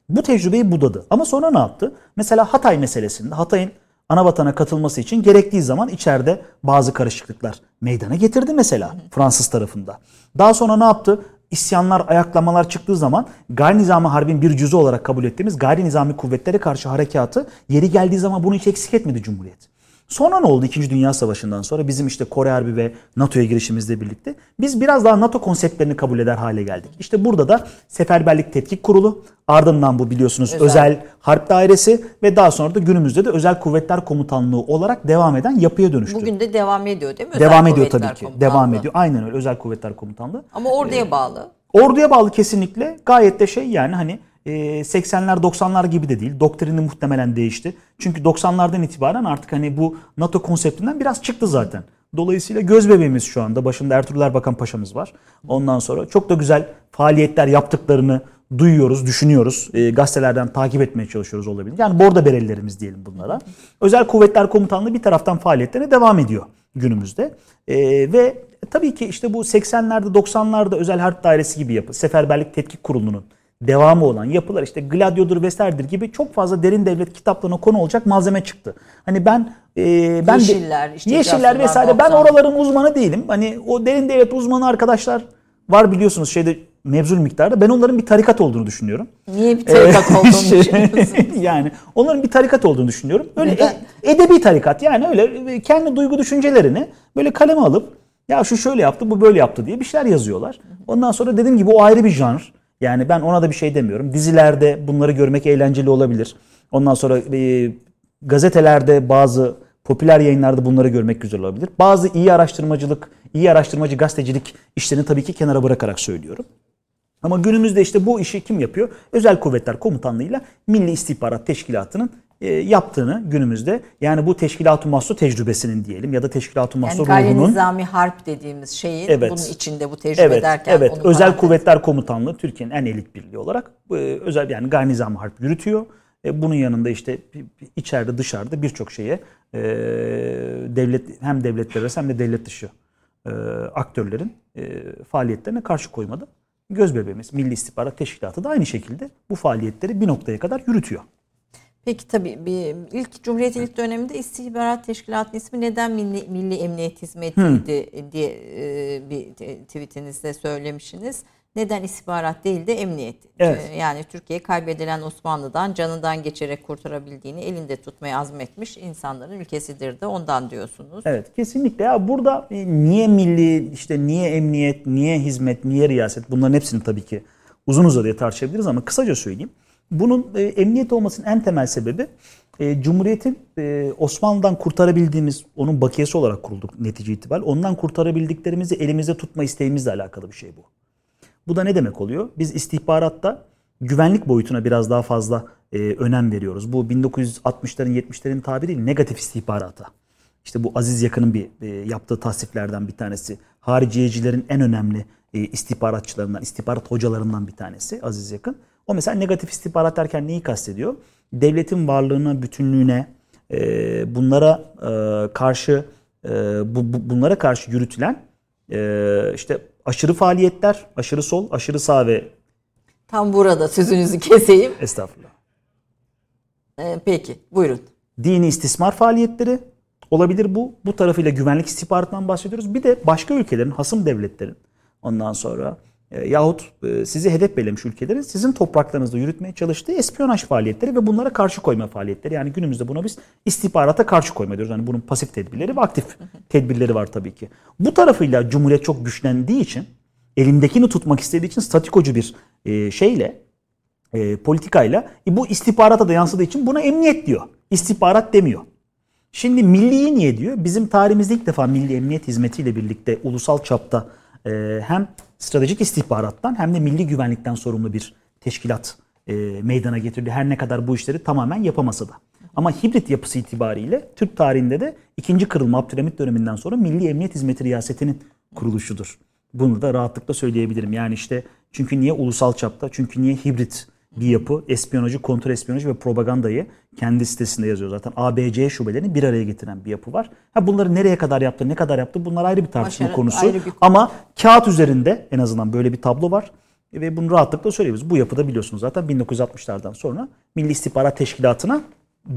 Bu tecrübeyi budadı. Ama sonra ne yaptı? Mesela Hatay meselesinde Hatay'ın ana vatana katılması için gerektiği zaman içeride bazı karışıklıklar meydana getirdi mesela Fransız tarafında. Daha sonra ne yaptı? İsyanlar, ayaklamalar çıktığı zaman gayri nizami harbin bir cüzü olarak kabul ettiğimiz gayri nizami kuvvetlere karşı harekatı yeri geldiği zaman bunu hiç eksik etmedi Cumhuriyet. Sonra ne oldu 2. Dünya Savaşı'ndan sonra bizim işte Kore Harbi ve NATO'ya girişimizle birlikte biz biraz daha NATO konseptlerini kabul eder hale geldik. İşte burada da Seferberlik Tetkik Kurulu ardından bu biliyorsunuz özel, Özel. harp dairesi ve daha sonra da günümüzde de Özel Kuvvetler Komutanlığı olarak devam eden yapıya dönüştü. Bugün de devam ediyor değil mi? Özel devam ediyor tabii ki. Devam ediyor. Aynen öyle Özel Kuvvetler Komutanlığı. Ama orduya bağlı. Orduya bağlı kesinlikle gayet de şey yani hani 80'ler 90'lar gibi de değil. Doktrini muhtemelen değişti. Çünkü 90'lardan itibaren artık hani bu NATO konseptinden biraz çıktı zaten. Dolayısıyla göz bebeğimiz şu anda. Başında Ertuğrul Erbakan Paşa'mız var. Ondan sonra çok da güzel faaliyetler yaptıklarını duyuyoruz, düşünüyoruz. E, gazetelerden takip etmeye çalışıyoruz olabilir. Yani borda berelilerimiz diyelim bunlara. Özel Kuvvetler Komutanlığı bir taraftan faaliyetlerine devam ediyor günümüzde. E, ve tabii ki işte bu 80'lerde 90'larda Özel Harp Dairesi gibi yapı, Seferberlik Tetkik Kurulu'nun devamı olan yapılar işte Gladio'dur vesairedir gibi çok fazla derin devlet kitaplarına konu olacak malzeme çıktı. Hani ben e, ben de- Yeşiller, işte Yeşiller vesaire ben 90. oraların uzmanı değilim. Hani o derin devlet uzmanı arkadaşlar var biliyorsunuz şeyde mevzul miktarda. Ben onların bir tarikat olduğunu düşünüyorum. Niye bir tarikat olduğunu Şey, düşünüyorsun? yani onların bir tarikat olduğunu düşünüyorum. Öyle Neden? e- edebi tarikat yani öyle kendi duygu düşüncelerini böyle kaleme alıp ya şu şöyle yaptı bu böyle yaptı diye bir şeyler yazıyorlar. Ondan sonra dediğim gibi o ayrı bir janr. Yani ben ona da bir şey demiyorum. Dizilerde bunları görmek eğlenceli olabilir. Ondan sonra e, gazetelerde bazı popüler yayınlarda bunları görmek güzel olabilir. Bazı iyi araştırmacılık, iyi araştırmacı gazetecilik işlerini tabii ki kenara bırakarak söylüyorum. Ama günümüzde işte bu işi kim yapıyor? Özel Kuvvetler Komutanlığı'yla Milli İstihbarat Teşkilatı'nın yaptığını günümüzde yani bu teşkilat-ı mahsu tecrübesinin diyelim ya da teşkilat-ı mahsu Yani ruhunun nizami harp dediğimiz şeyin Evet. bunun içinde bu tecrübe evet derken evet onu Özel Kuvvetler Komutanlığı Türkiye'nin en elit birliği olarak e, özel yani gayri nizami harp yürütüyor. E, bunun yanında işte içeride dışarıda birçok şeye e, devlet hem devletler arası hem de devlet dışı e, aktörlerin e, faaliyetlerine karşı koymada göz bebeğimiz Milli İstihbarat Teşkilatı da aynı şekilde bu faaliyetleri bir noktaya kadar yürütüyor. Peki tabii bir, ilk Cumhuriyet'in ilk döneminde istihbarat teşkilatının ismi neden Milli, Milli Emniyet Hizmeti'ydi diye e, bir tweetinizde söylemişsiniz. Neden istihbarat değil de emniyet? Evet. E, Yani Türkiye kaybedilen Osmanlı'dan canından geçerek kurtarabildiğini elinde tutmaya azmetmiş insanların ülkesidir de ondan diyorsunuz. Evet kesinlikle ya burada e, niye milli işte niye emniyet, niye hizmet, niye riyaset bunların hepsini tabii ki uzun uzadıya tartışabiliriz ama kısaca söyleyeyim. Bunun e, emniyet olmasının en temel sebebi e, Cumhuriyet'in e, Osmanlı'dan kurtarabildiğimiz onun bakiyesi olarak kurulduk netice itibariyle. Ondan kurtarabildiklerimizi elimizde tutma isteğimizle alakalı bir şey bu. Bu da ne demek oluyor? Biz istihbaratta güvenlik boyutuna biraz daha fazla e, önem veriyoruz. Bu 1960'ların 70'lerin tabiriyle negatif istihbarata. İşte bu Aziz Yakın'ın bir e, yaptığı tasniflerden bir tanesi. Hariciyecilerin en önemli e, istihbaratçılarından, istihbarat hocalarından bir tanesi Aziz Yakın. O mesela negatif istihbarat derken neyi kastediyor? Devletin varlığına, bütünlüğüne, e, bunlara e, karşı e, bu, bu, bunlara karşı yürütülen e, işte aşırı faaliyetler, aşırı sol, aşırı sağ ve Tam burada sözünüzü keseyim. estağfurullah. Ee, peki buyurun. dini istismar faaliyetleri olabilir bu. Bu tarafıyla güvenlik istihbaratından bahsediyoruz. Bir de başka ülkelerin, hasım devletlerin ondan sonra yahut e, sizi hedef belirlemiş ülkelerin sizin topraklarınızda yürütmeye çalıştığı espiyonaj faaliyetleri ve bunlara karşı koyma faaliyetleri. Yani günümüzde buna biz istihbarata karşı koyma diyoruz. Yani bunun pasif tedbirleri ve aktif tedbirleri var tabii ki. Bu tarafıyla Cumhuriyet çok güçlendiği için elimdekini tutmak istediği için statikocu bir e, şeyle e, politikayla e, bu istihbarata da yansıdığı için buna emniyet diyor. İstihbarat demiyor. Şimdi milliyi niye diyor? Bizim tarihimizde ilk defa Milli Emniyet Hizmeti ile birlikte ulusal çapta e, hem stratejik istihbarattan hem de milli güvenlikten sorumlu bir teşkilat e, meydana getirdi. Her ne kadar bu işleri tamamen yapamasa da. Ama hibrit yapısı itibariyle Türk tarihinde de ikinci kırılma Abdülhamit döneminden sonra Milli Emniyet Hizmeti Riyasetinin kuruluşudur. Bunu da rahatlıkla söyleyebilirim. Yani işte çünkü niye ulusal çapta? Çünkü niye hibrit bir yapı espiyonajı, kontrol espiyonajı ve propagandayı kendi sitesinde yazıyor zaten. ABC şubelerini bir araya getiren bir yapı var. Ha bunları nereye kadar yaptı, ne kadar yaptı bunlar ayrı bir tartışma Başarı- konusu. bir konu. Ama kağıt üzerinde en azından böyle bir tablo var. Ve bunu rahatlıkla söyleyebiliriz. Bu yapıda biliyorsunuz zaten 1960'lardan sonra Milli İstihbarat Teşkilatı'na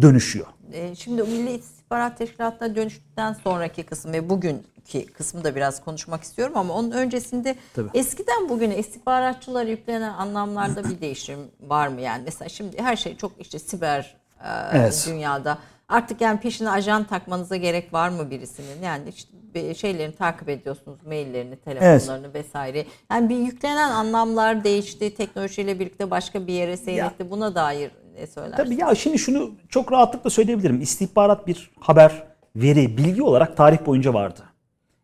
dönüşüyor. Ee, Şimdi Milli İstihbarat Teşkilatı'na dönüştükten sonraki kısım ve bugünkü kısmı da biraz konuşmak istiyorum ama onun öncesinde Tabii. eskiden bugüne istihbaratçılara yüklenen anlamlarda bir değişim var mı yani? Mesela şimdi her şey çok işte siber e, Evet. dünyada. Artık yani peşine ajan takmanıza gerek var mı birisinin? Yani işte şeylerini takip ediyorsunuz, maillerini, telefonlarını vesaire. Yani bir yüklenen anlamlar değişti, teknolojiyle birlikte başka bir yere seyretti. Buna dair ne söylersiniz? Tabii ya şimdi şunu çok rahatlıkla söyleyebilirim. İstihbarat bir haber, veri, bilgi olarak tarih boyunca vardı.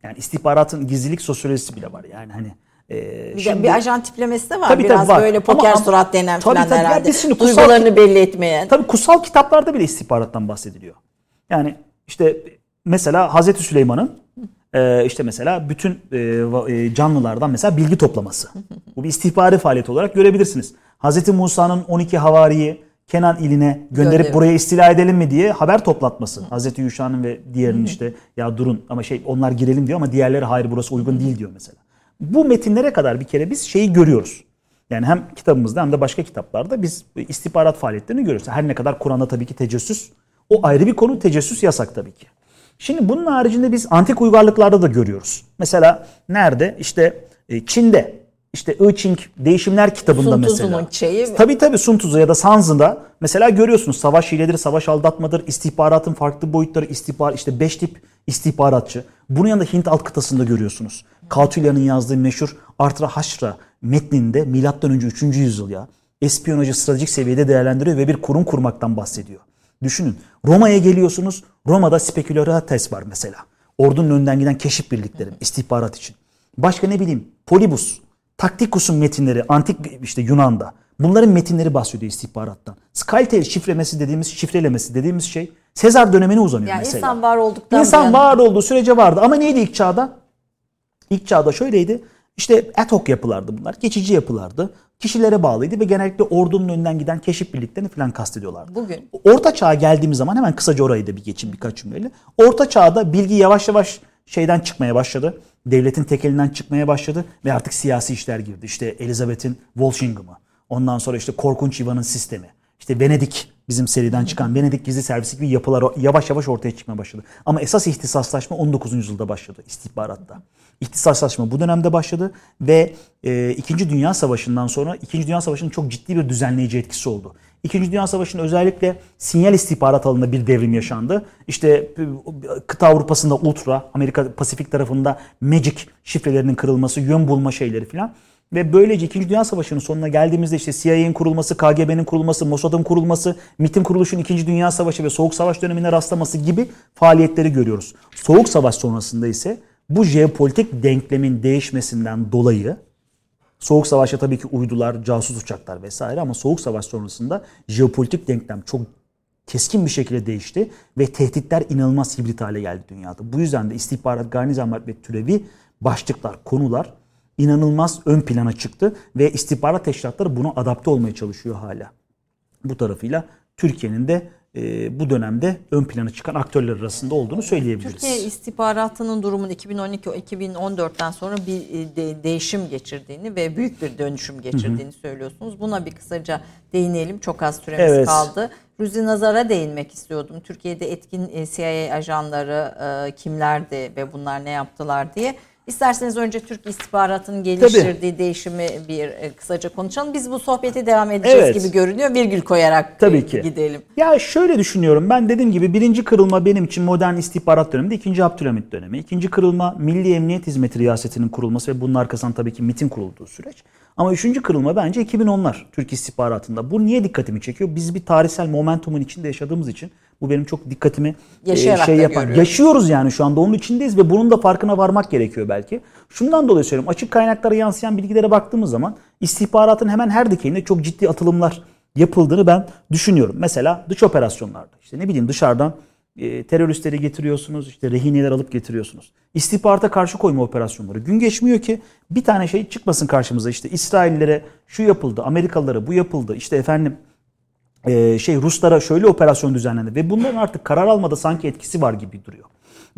Yani istihbaratın gizlilik sosyolojisi bile var. Yani hani e, Bir, şimdi- bir ajan tiplemesi de var. Tabii, Biraz tabii, var. böyle poker ama- surat denen Tabii, falan tabii. Herhalde. biz şimdi kutsal- Duygularını belli etmeyen. Tabii kutsal kitaplarda bile istihbarattan bahsediliyor. Yani işte mesela Hazreti Süleyman'ın e, işte mesela bütün e, e, canlılardan mesela bilgi toplaması. Bu bir istihbari faaliyet olarak görebilirsiniz. Hazreti Musa'nın 12 havariyi Kenan iline gönderip Gönderim. buraya istila edelim mi diye haber toplatması. Hazreti Yuşa'nın ve diğerinin işte ya durun ama şey onlar girelim diyor ama diğerleri hayır burası uygun değil diyor mesela. Bu metinlere kadar bir kere biz şeyi görüyoruz. Yani hem kitabımızda hem de başka kitaplarda biz istihbarat faaliyetlerini görüyoruz. Her ne kadar Kur'an'da tabii ki tecessüs o ayrı bir konu tecessüs yasak tabii ki. Şimdi bunun haricinde biz antik uygarlıklarda da görüyoruz. Mesela nerede? İşte e, Çin'de işte I Ching Değişimler kitabında Sun mesela. Tzu'nun şeyi- Tabii tabii Sun Tzu ya da Sanzı'da mesela görüyorsunuz savaş hiledir, savaş aldatmadır, istihbaratın farklı boyutları, istihbar işte 5 tip istihbaratçı. Bunun yanında Hint alt kıtasında görüyorsunuz. Kautilya'nın yazdığı meşhur Artra Haşra metninde milattan önce 3. yüzyıl ya espiyonajı stratejik seviyede değerlendiriyor ve bir kurum kurmaktan bahsediyor. Düşünün Roma'ya geliyorsunuz. Roma'da spekülates var mesela. Ordunun önden giden keşif birlikleri istihbarat için. Başka ne bileyim Polibus, Taktikus'un metinleri antik işte Yunan'da. Bunların metinleri bahsediyor istihbarattan. Skytel şifremesi dediğimiz şifrelemesi dediğimiz şey Sezar dönemine uzanıyor Yani mesela. insan var olduktan İnsan yana- var olduğu sürece vardı ama neydi ilk çağda? İlk çağda şöyleydi. İşte ad hoc yapılardı bunlar. Geçici yapılardı. Kişilere bağlıydı ve genellikle ordunun önünden giden keşif birliklerini falan kastediyorlardı. Bugün Orta çağa geldiğimiz zaman hemen kısaca orayı da bir geçeyim birkaç cümleyle. Orta çağda bilgi yavaş yavaş şeyden çıkmaya başladı. Devletin tekelinden çıkmaya başladı ve artık siyasi işler girdi. İşte Elizabeth'in Walshingham'ı. Ondan sonra işte Korkunç Ivan'ın sistemi. İşte Venedik bizim seriden çıkan Venedik gizli servisi gibi yapılar yavaş yavaş ortaya çıkmaya başladı. Ama esas ihtisaslaşma 19. yüzyılda başladı istihbaratta. İhtisaslaşma bu dönemde başladı ve e, İkinci Dünya Savaşı'ndan sonra İkinci Dünya Savaşı'nın çok ciddi bir düzenleyici etkisi oldu. İkinci Dünya Savaşı'nın özellikle sinyal istihbarat alanında bir devrim yaşandı. İşte e, kıta Avrupa'sında Ultra, Amerika Pasifik tarafında Magic şifrelerinin kırılması, yön bulma şeyleri filan. Ve böylece 2. Dünya Savaşı'nın sonuna geldiğimizde işte CIA'nin kurulması, KGB'nin kurulması, Mossad'ın kurulması, MIT'in kuruluşunun 2. Dünya Savaşı ve Soğuk Savaş dönemine rastlaması gibi faaliyetleri görüyoruz. Soğuk Savaş sonrasında ise bu jeopolitik denklemin değişmesinden dolayı Soğuk Savaş'ta tabii ki uydular, casus uçaklar vesaire ama Soğuk Savaş sonrasında jeopolitik denklem çok keskin bir şekilde değişti ve tehditler inanılmaz hibrit hale geldi dünyada. Bu yüzden de istihbarat, garnizam ve türevi başlıklar, konular inanılmaz ön plana çıktı ve istihbarat teşkilatları buna adapte olmaya çalışıyor hala. Bu tarafıyla Türkiye'nin de e, bu dönemde ön plana çıkan aktörler arasında olduğunu söyleyebiliriz. Türkiye istihbaratının durumun 2012-2014'ten sonra bir e, de, değişim geçirdiğini ve büyük bir dönüşüm geçirdiğini hı hı. söylüyorsunuz. Buna bir kısaca değinelim. Çok az süremiz evet. kaldı. Ruzi Nazar'a değinmek istiyordum. Türkiye'de etkin e, CIA ajanları e, kimlerdi ve bunlar ne yaptılar diye. İsterseniz önce Türk istihbaratının geliştirdiği Tabii. değişimi bir e, kısaca konuşalım. Biz bu sohbeti devam edeceğiz evet. gibi görünüyor. Virgül koyarak Tabii ki. gidelim. Ya şöyle düşünüyorum. Ben dediğim gibi birinci kırılma benim için modern istihbarat döneminde ikinci Abdülhamit dönemi. İkinci kırılma Milli Emniyet Hizmeti Riyasetinin kurulması ve bunun arkasından tabii ki MIT'in kurulduğu süreç. Ama üçüncü kırılma bence 2010'lar Türk istihbaratında. Bu niye dikkatimi çekiyor? Biz bir tarihsel momentumun içinde yaşadığımız için bu benim çok dikkatimi e, şey yapan. Yaşıyoruz yani şu anda onun içindeyiz ve bunun da farkına varmak gerekiyor belki. Şundan dolayı söylüyorum. Açık kaynaklara yansıyan bilgilere baktığımız zaman istihbaratın hemen her dikeyinde çok ciddi atılımlar yapıldığını ben düşünüyorum. Mesela dış operasyonlarda işte ne bileyim dışarıdan e, teröristleri getiriyorsunuz, işte rehineler alıp getiriyorsunuz. İstihbarata karşı koyma operasyonları. Gün geçmiyor ki bir tane şey çıkmasın karşımıza. İşte İsraillere şu yapıldı, Amerikalılara bu yapıldı. İşte efendim e, şey Ruslara şöyle operasyon düzenlendi ve bunların artık karar almada sanki etkisi var gibi duruyor.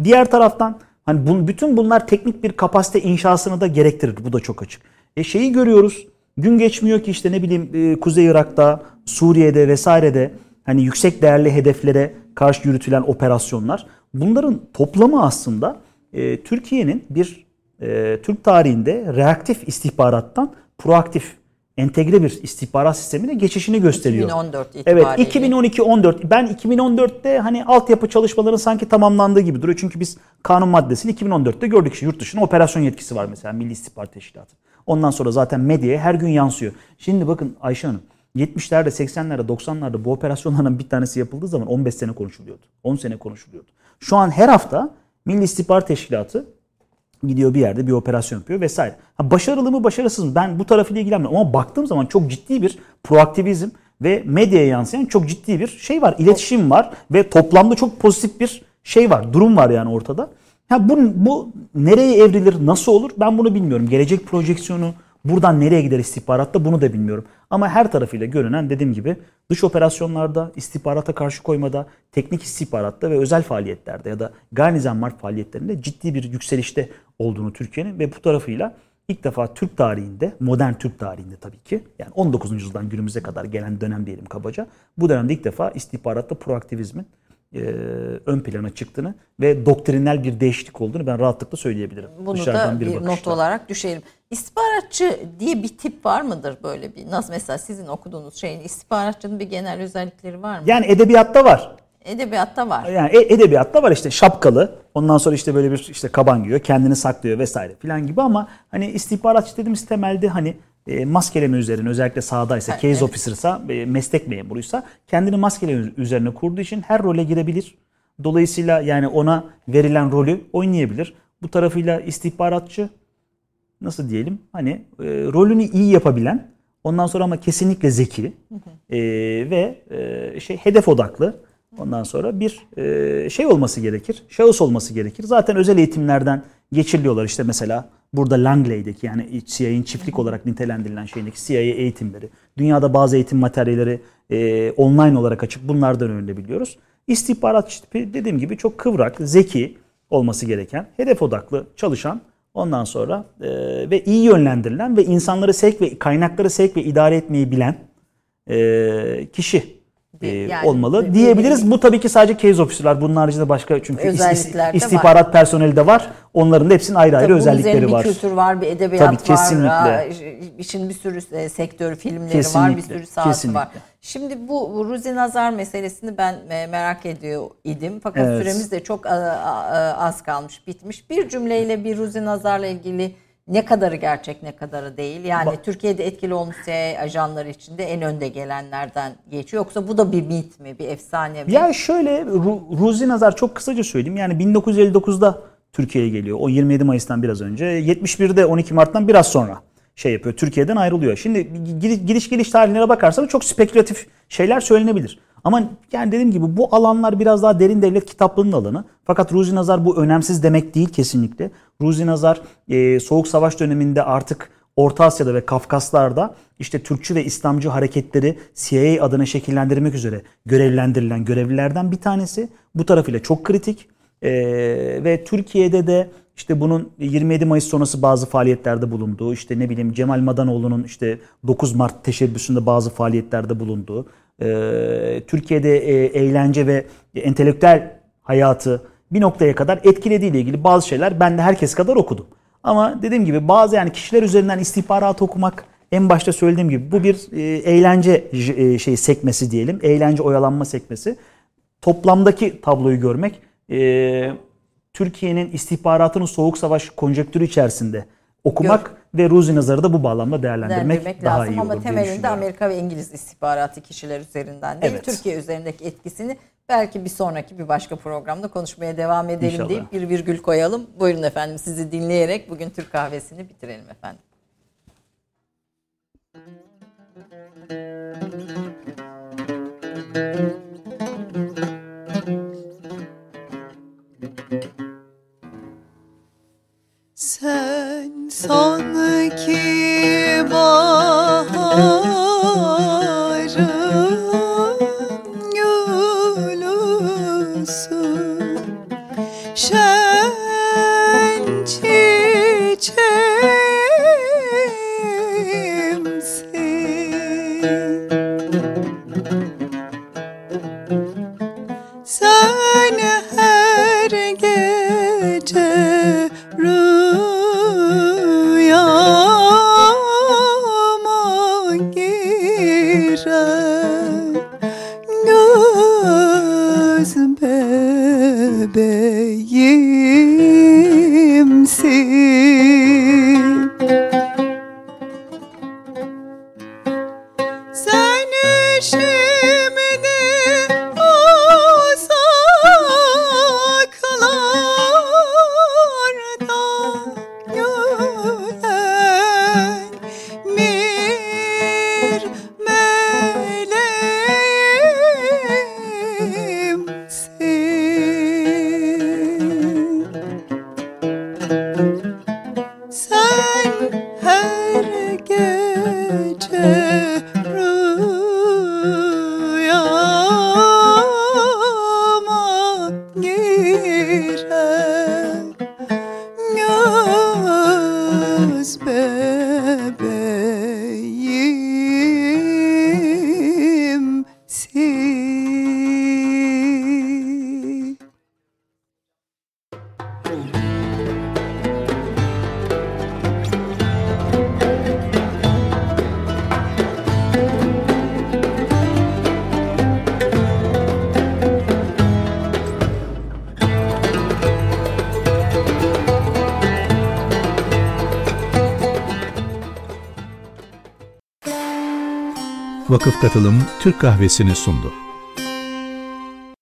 Diğer taraftan hani bun, bütün bunlar teknik bir kapasite inşasını da gerektirir. Bu da çok açık. E şeyi görüyoruz. Gün geçmiyor ki işte ne bileyim e, Kuzey Irak'ta, Suriye'de vesairede hani yüksek değerli hedeflere karşı yürütülen operasyonlar. Bunların toplamı aslında e, Türkiye'nin bir e, Türk tarihinde reaktif istihbarattan proaktif entegre bir istihbarat sistemine geçişini gösteriyor. 2014 itibariyle. Evet 2012-14 ben 2014'te hani altyapı çalışmaların sanki tamamlandığı gibi duruyor. Çünkü biz kanun maddesini 2014'te gördük. İşte yurt dışına operasyon yetkisi var mesela Milli İstihbarat Teşkilatı. Ondan sonra zaten medyaya her gün yansıyor. Şimdi bakın Ayşe Hanım 70'lerde, 80'lerde, 90'larda bu operasyonların bir tanesi yapıldığı zaman 15 sene konuşuluyordu. 10 sene konuşuluyordu. Şu an her hafta Milli İstihbarat Teşkilatı gidiyor bir yerde bir operasyon yapıyor vesaire. Ha, başarılı mı başarısız mı ben bu tarafıyla ilgilenmiyorum ama baktığım zaman çok ciddi bir proaktivizm ve medyaya yansıyan çok ciddi bir şey var. İletişim var ve toplamda çok pozitif bir şey var. Durum var yani ortada. Ha bu, bu nereye evrilir, nasıl olur ben bunu bilmiyorum. Gelecek projeksiyonu buradan nereye gider istihbaratta bunu da bilmiyorum. Ama her tarafıyla görünen dediğim gibi dış operasyonlarda, istihbarata karşı koymada, teknik istihbaratta ve özel faaliyetlerde ya da garnizan mark faaliyetlerinde ciddi bir yükselişte olduğunu Türkiye'nin ve bu tarafıyla ilk defa Türk tarihinde, modern Türk tarihinde tabii ki yani 19. yüzyıldan günümüze kadar gelen dönem diyelim kabaca. Bu dönemde ilk defa istihbaratta proaktivizmin e, ön plana çıktığını ve doktrinal bir değişiklik olduğunu ben rahatlıkla söyleyebilirim. Bunu Dışarıdan da bir, bir not olarak düşelim. İstihbaratçı diye bir tip var mıdır böyle bir? Nasıl mesela sizin okuduğunuz şeyin istihbaratçının bir genel özellikleri var mı? Yani edebiyatta var. Edebiyatta var. Yani e, edebiyatta var işte şapkalı. Ondan sonra işte böyle bir işte kaban giyiyor, kendini saklıyor vesaire filan gibi ama hani istihbaratçı dediğimiz temelde hani e, maskeleme üzerine özellikle sahadaysa, case evet. officer'sa, e, meslek memuruysa kendini maskeleme üzerine kurduğu için her role girebilir. Dolayısıyla yani ona verilen rolü oynayabilir. Bu tarafıyla istihbaratçı nasıl diyelim hani e, rolünü iyi yapabilen ondan sonra ama kesinlikle zeki e, ve e, şey hedef odaklı ondan sonra bir e, şey olması gerekir. Şahıs olması gerekir. Zaten özel eğitimlerden geçiriliyorlar işte mesela burada Langley'deki yani CIA'nin çiftlik olarak nitelendirilen şeyindeki CIA eğitimleri. Dünyada bazı eğitim materyalleri e, online olarak açık. Bunlardan öğrenebiliyoruz. İstihbarat tipi dediğim gibi çok kıvrak, zeki olması gereken, hedef odaklı çalışan ondan sonra e, ve iyi yönlendirilen ve insanları sevk ve kaynakları sevk ve idare etmeyi bilen e, kişi yani, olmalı diyebiliriz. Bu tabii ki sadece case officer'lar. Bunun haricinde başka çünkü istihbarat var. personeli de var. Onların da hepsinin ayrı ayrı tabii özellikleri var. Bir kültür var, bir edebiyat tabii, kesinlikle. var. İşin bir sürü e, sektör filmleri kesinlikle, var, bir sürü sahası kesinlikle. var. Şimdi bu Ruzi Nazar meselesini ben e, merak ediyor idim. Fakat evet. süremiz de çok az kalmış, bitmiş. Bir cümleyle bir Ruzi Nazar'la ilgili ne kadarı gerçek ne kadarı değil. Yani ba- Türkiye'de etkili olmuş CIA ajanları içinde en önde gelenlerden geçiyor. Yoksa bu da bir mit mi, bir efsane mi? Ya şöyle Ru- Ruzi Nazar çok kısaca söyleyeyim. Yani 1959'da Türkiye'ye geliyor. O 27 Mayıs'tan biraz önce. 71'de 12 Mart'tan biraz sonra şey yapıyor. Türkiye'den ayrılıyor. Şimdi gidiş geliş tarihlerine bakarsanız çok spekülatif şeyler söylenebilir. Ama yani dediğim gibi bu alanlar biraz daha derin devlet kitaplığının alanı. Fakat Ruzi Nazar bu önemsiz demek değil kesinlikle. Ruzi Nazar e, Soğuk Savaş döneminde artık Orta Asya'da ve Kafkaslar'da işte Türkçü ve İslamcı hareketleri CIA adına şekillendirmek üzere görevlendirilen görevlilerden bir tanesi. Bu tarafıyla çok kritik. Ee, ve Türkiye'de de işte bunun 27 Mayıs sonrası bazı faaliyetlerde bulunduğu, işte ne bileyim Cemal Madanoğlu'nun işte 9 Mart teşebbüsünde bazı faaliyetlerde bulunduğu, Türkiye'de e, eğlence ve entelektüel hayatı bir noktaya kadar etkilediğiyle ilgili bazı şeyler ben de herkes kadar okudum. Ama dediğim gibi bazı yani kişiler üzerinden istihbarat okumak en başta söylediğim gibi bu bir e, eğlence e, şey sekmesi diyelim. Eğlence oyalanma sekmesi. Toplamdaki tabloyu görmek Türkiye'nin istihbaratının soğuk savaş konjektürü içerisinde okumak ve Ruzi Nazar'ı da bu bağlamda değerlendirmek, değerlendirmek daha lazım iyi olur ama temelinde. Amerika ve İngiliz istihbaratı kişiler üzerinden değil, Evet. Türkiye üzerindeki etkisini belki bir sonraki bir başka programda konuşmaya devam edelim İnşallah. deyip bir virgül koyalım. Buyurun efendim sizi dinleyerek bugün Türk kahvesini bitirelim efendim. Sen sanki Katılım Türk Kahvesi'ni sundu.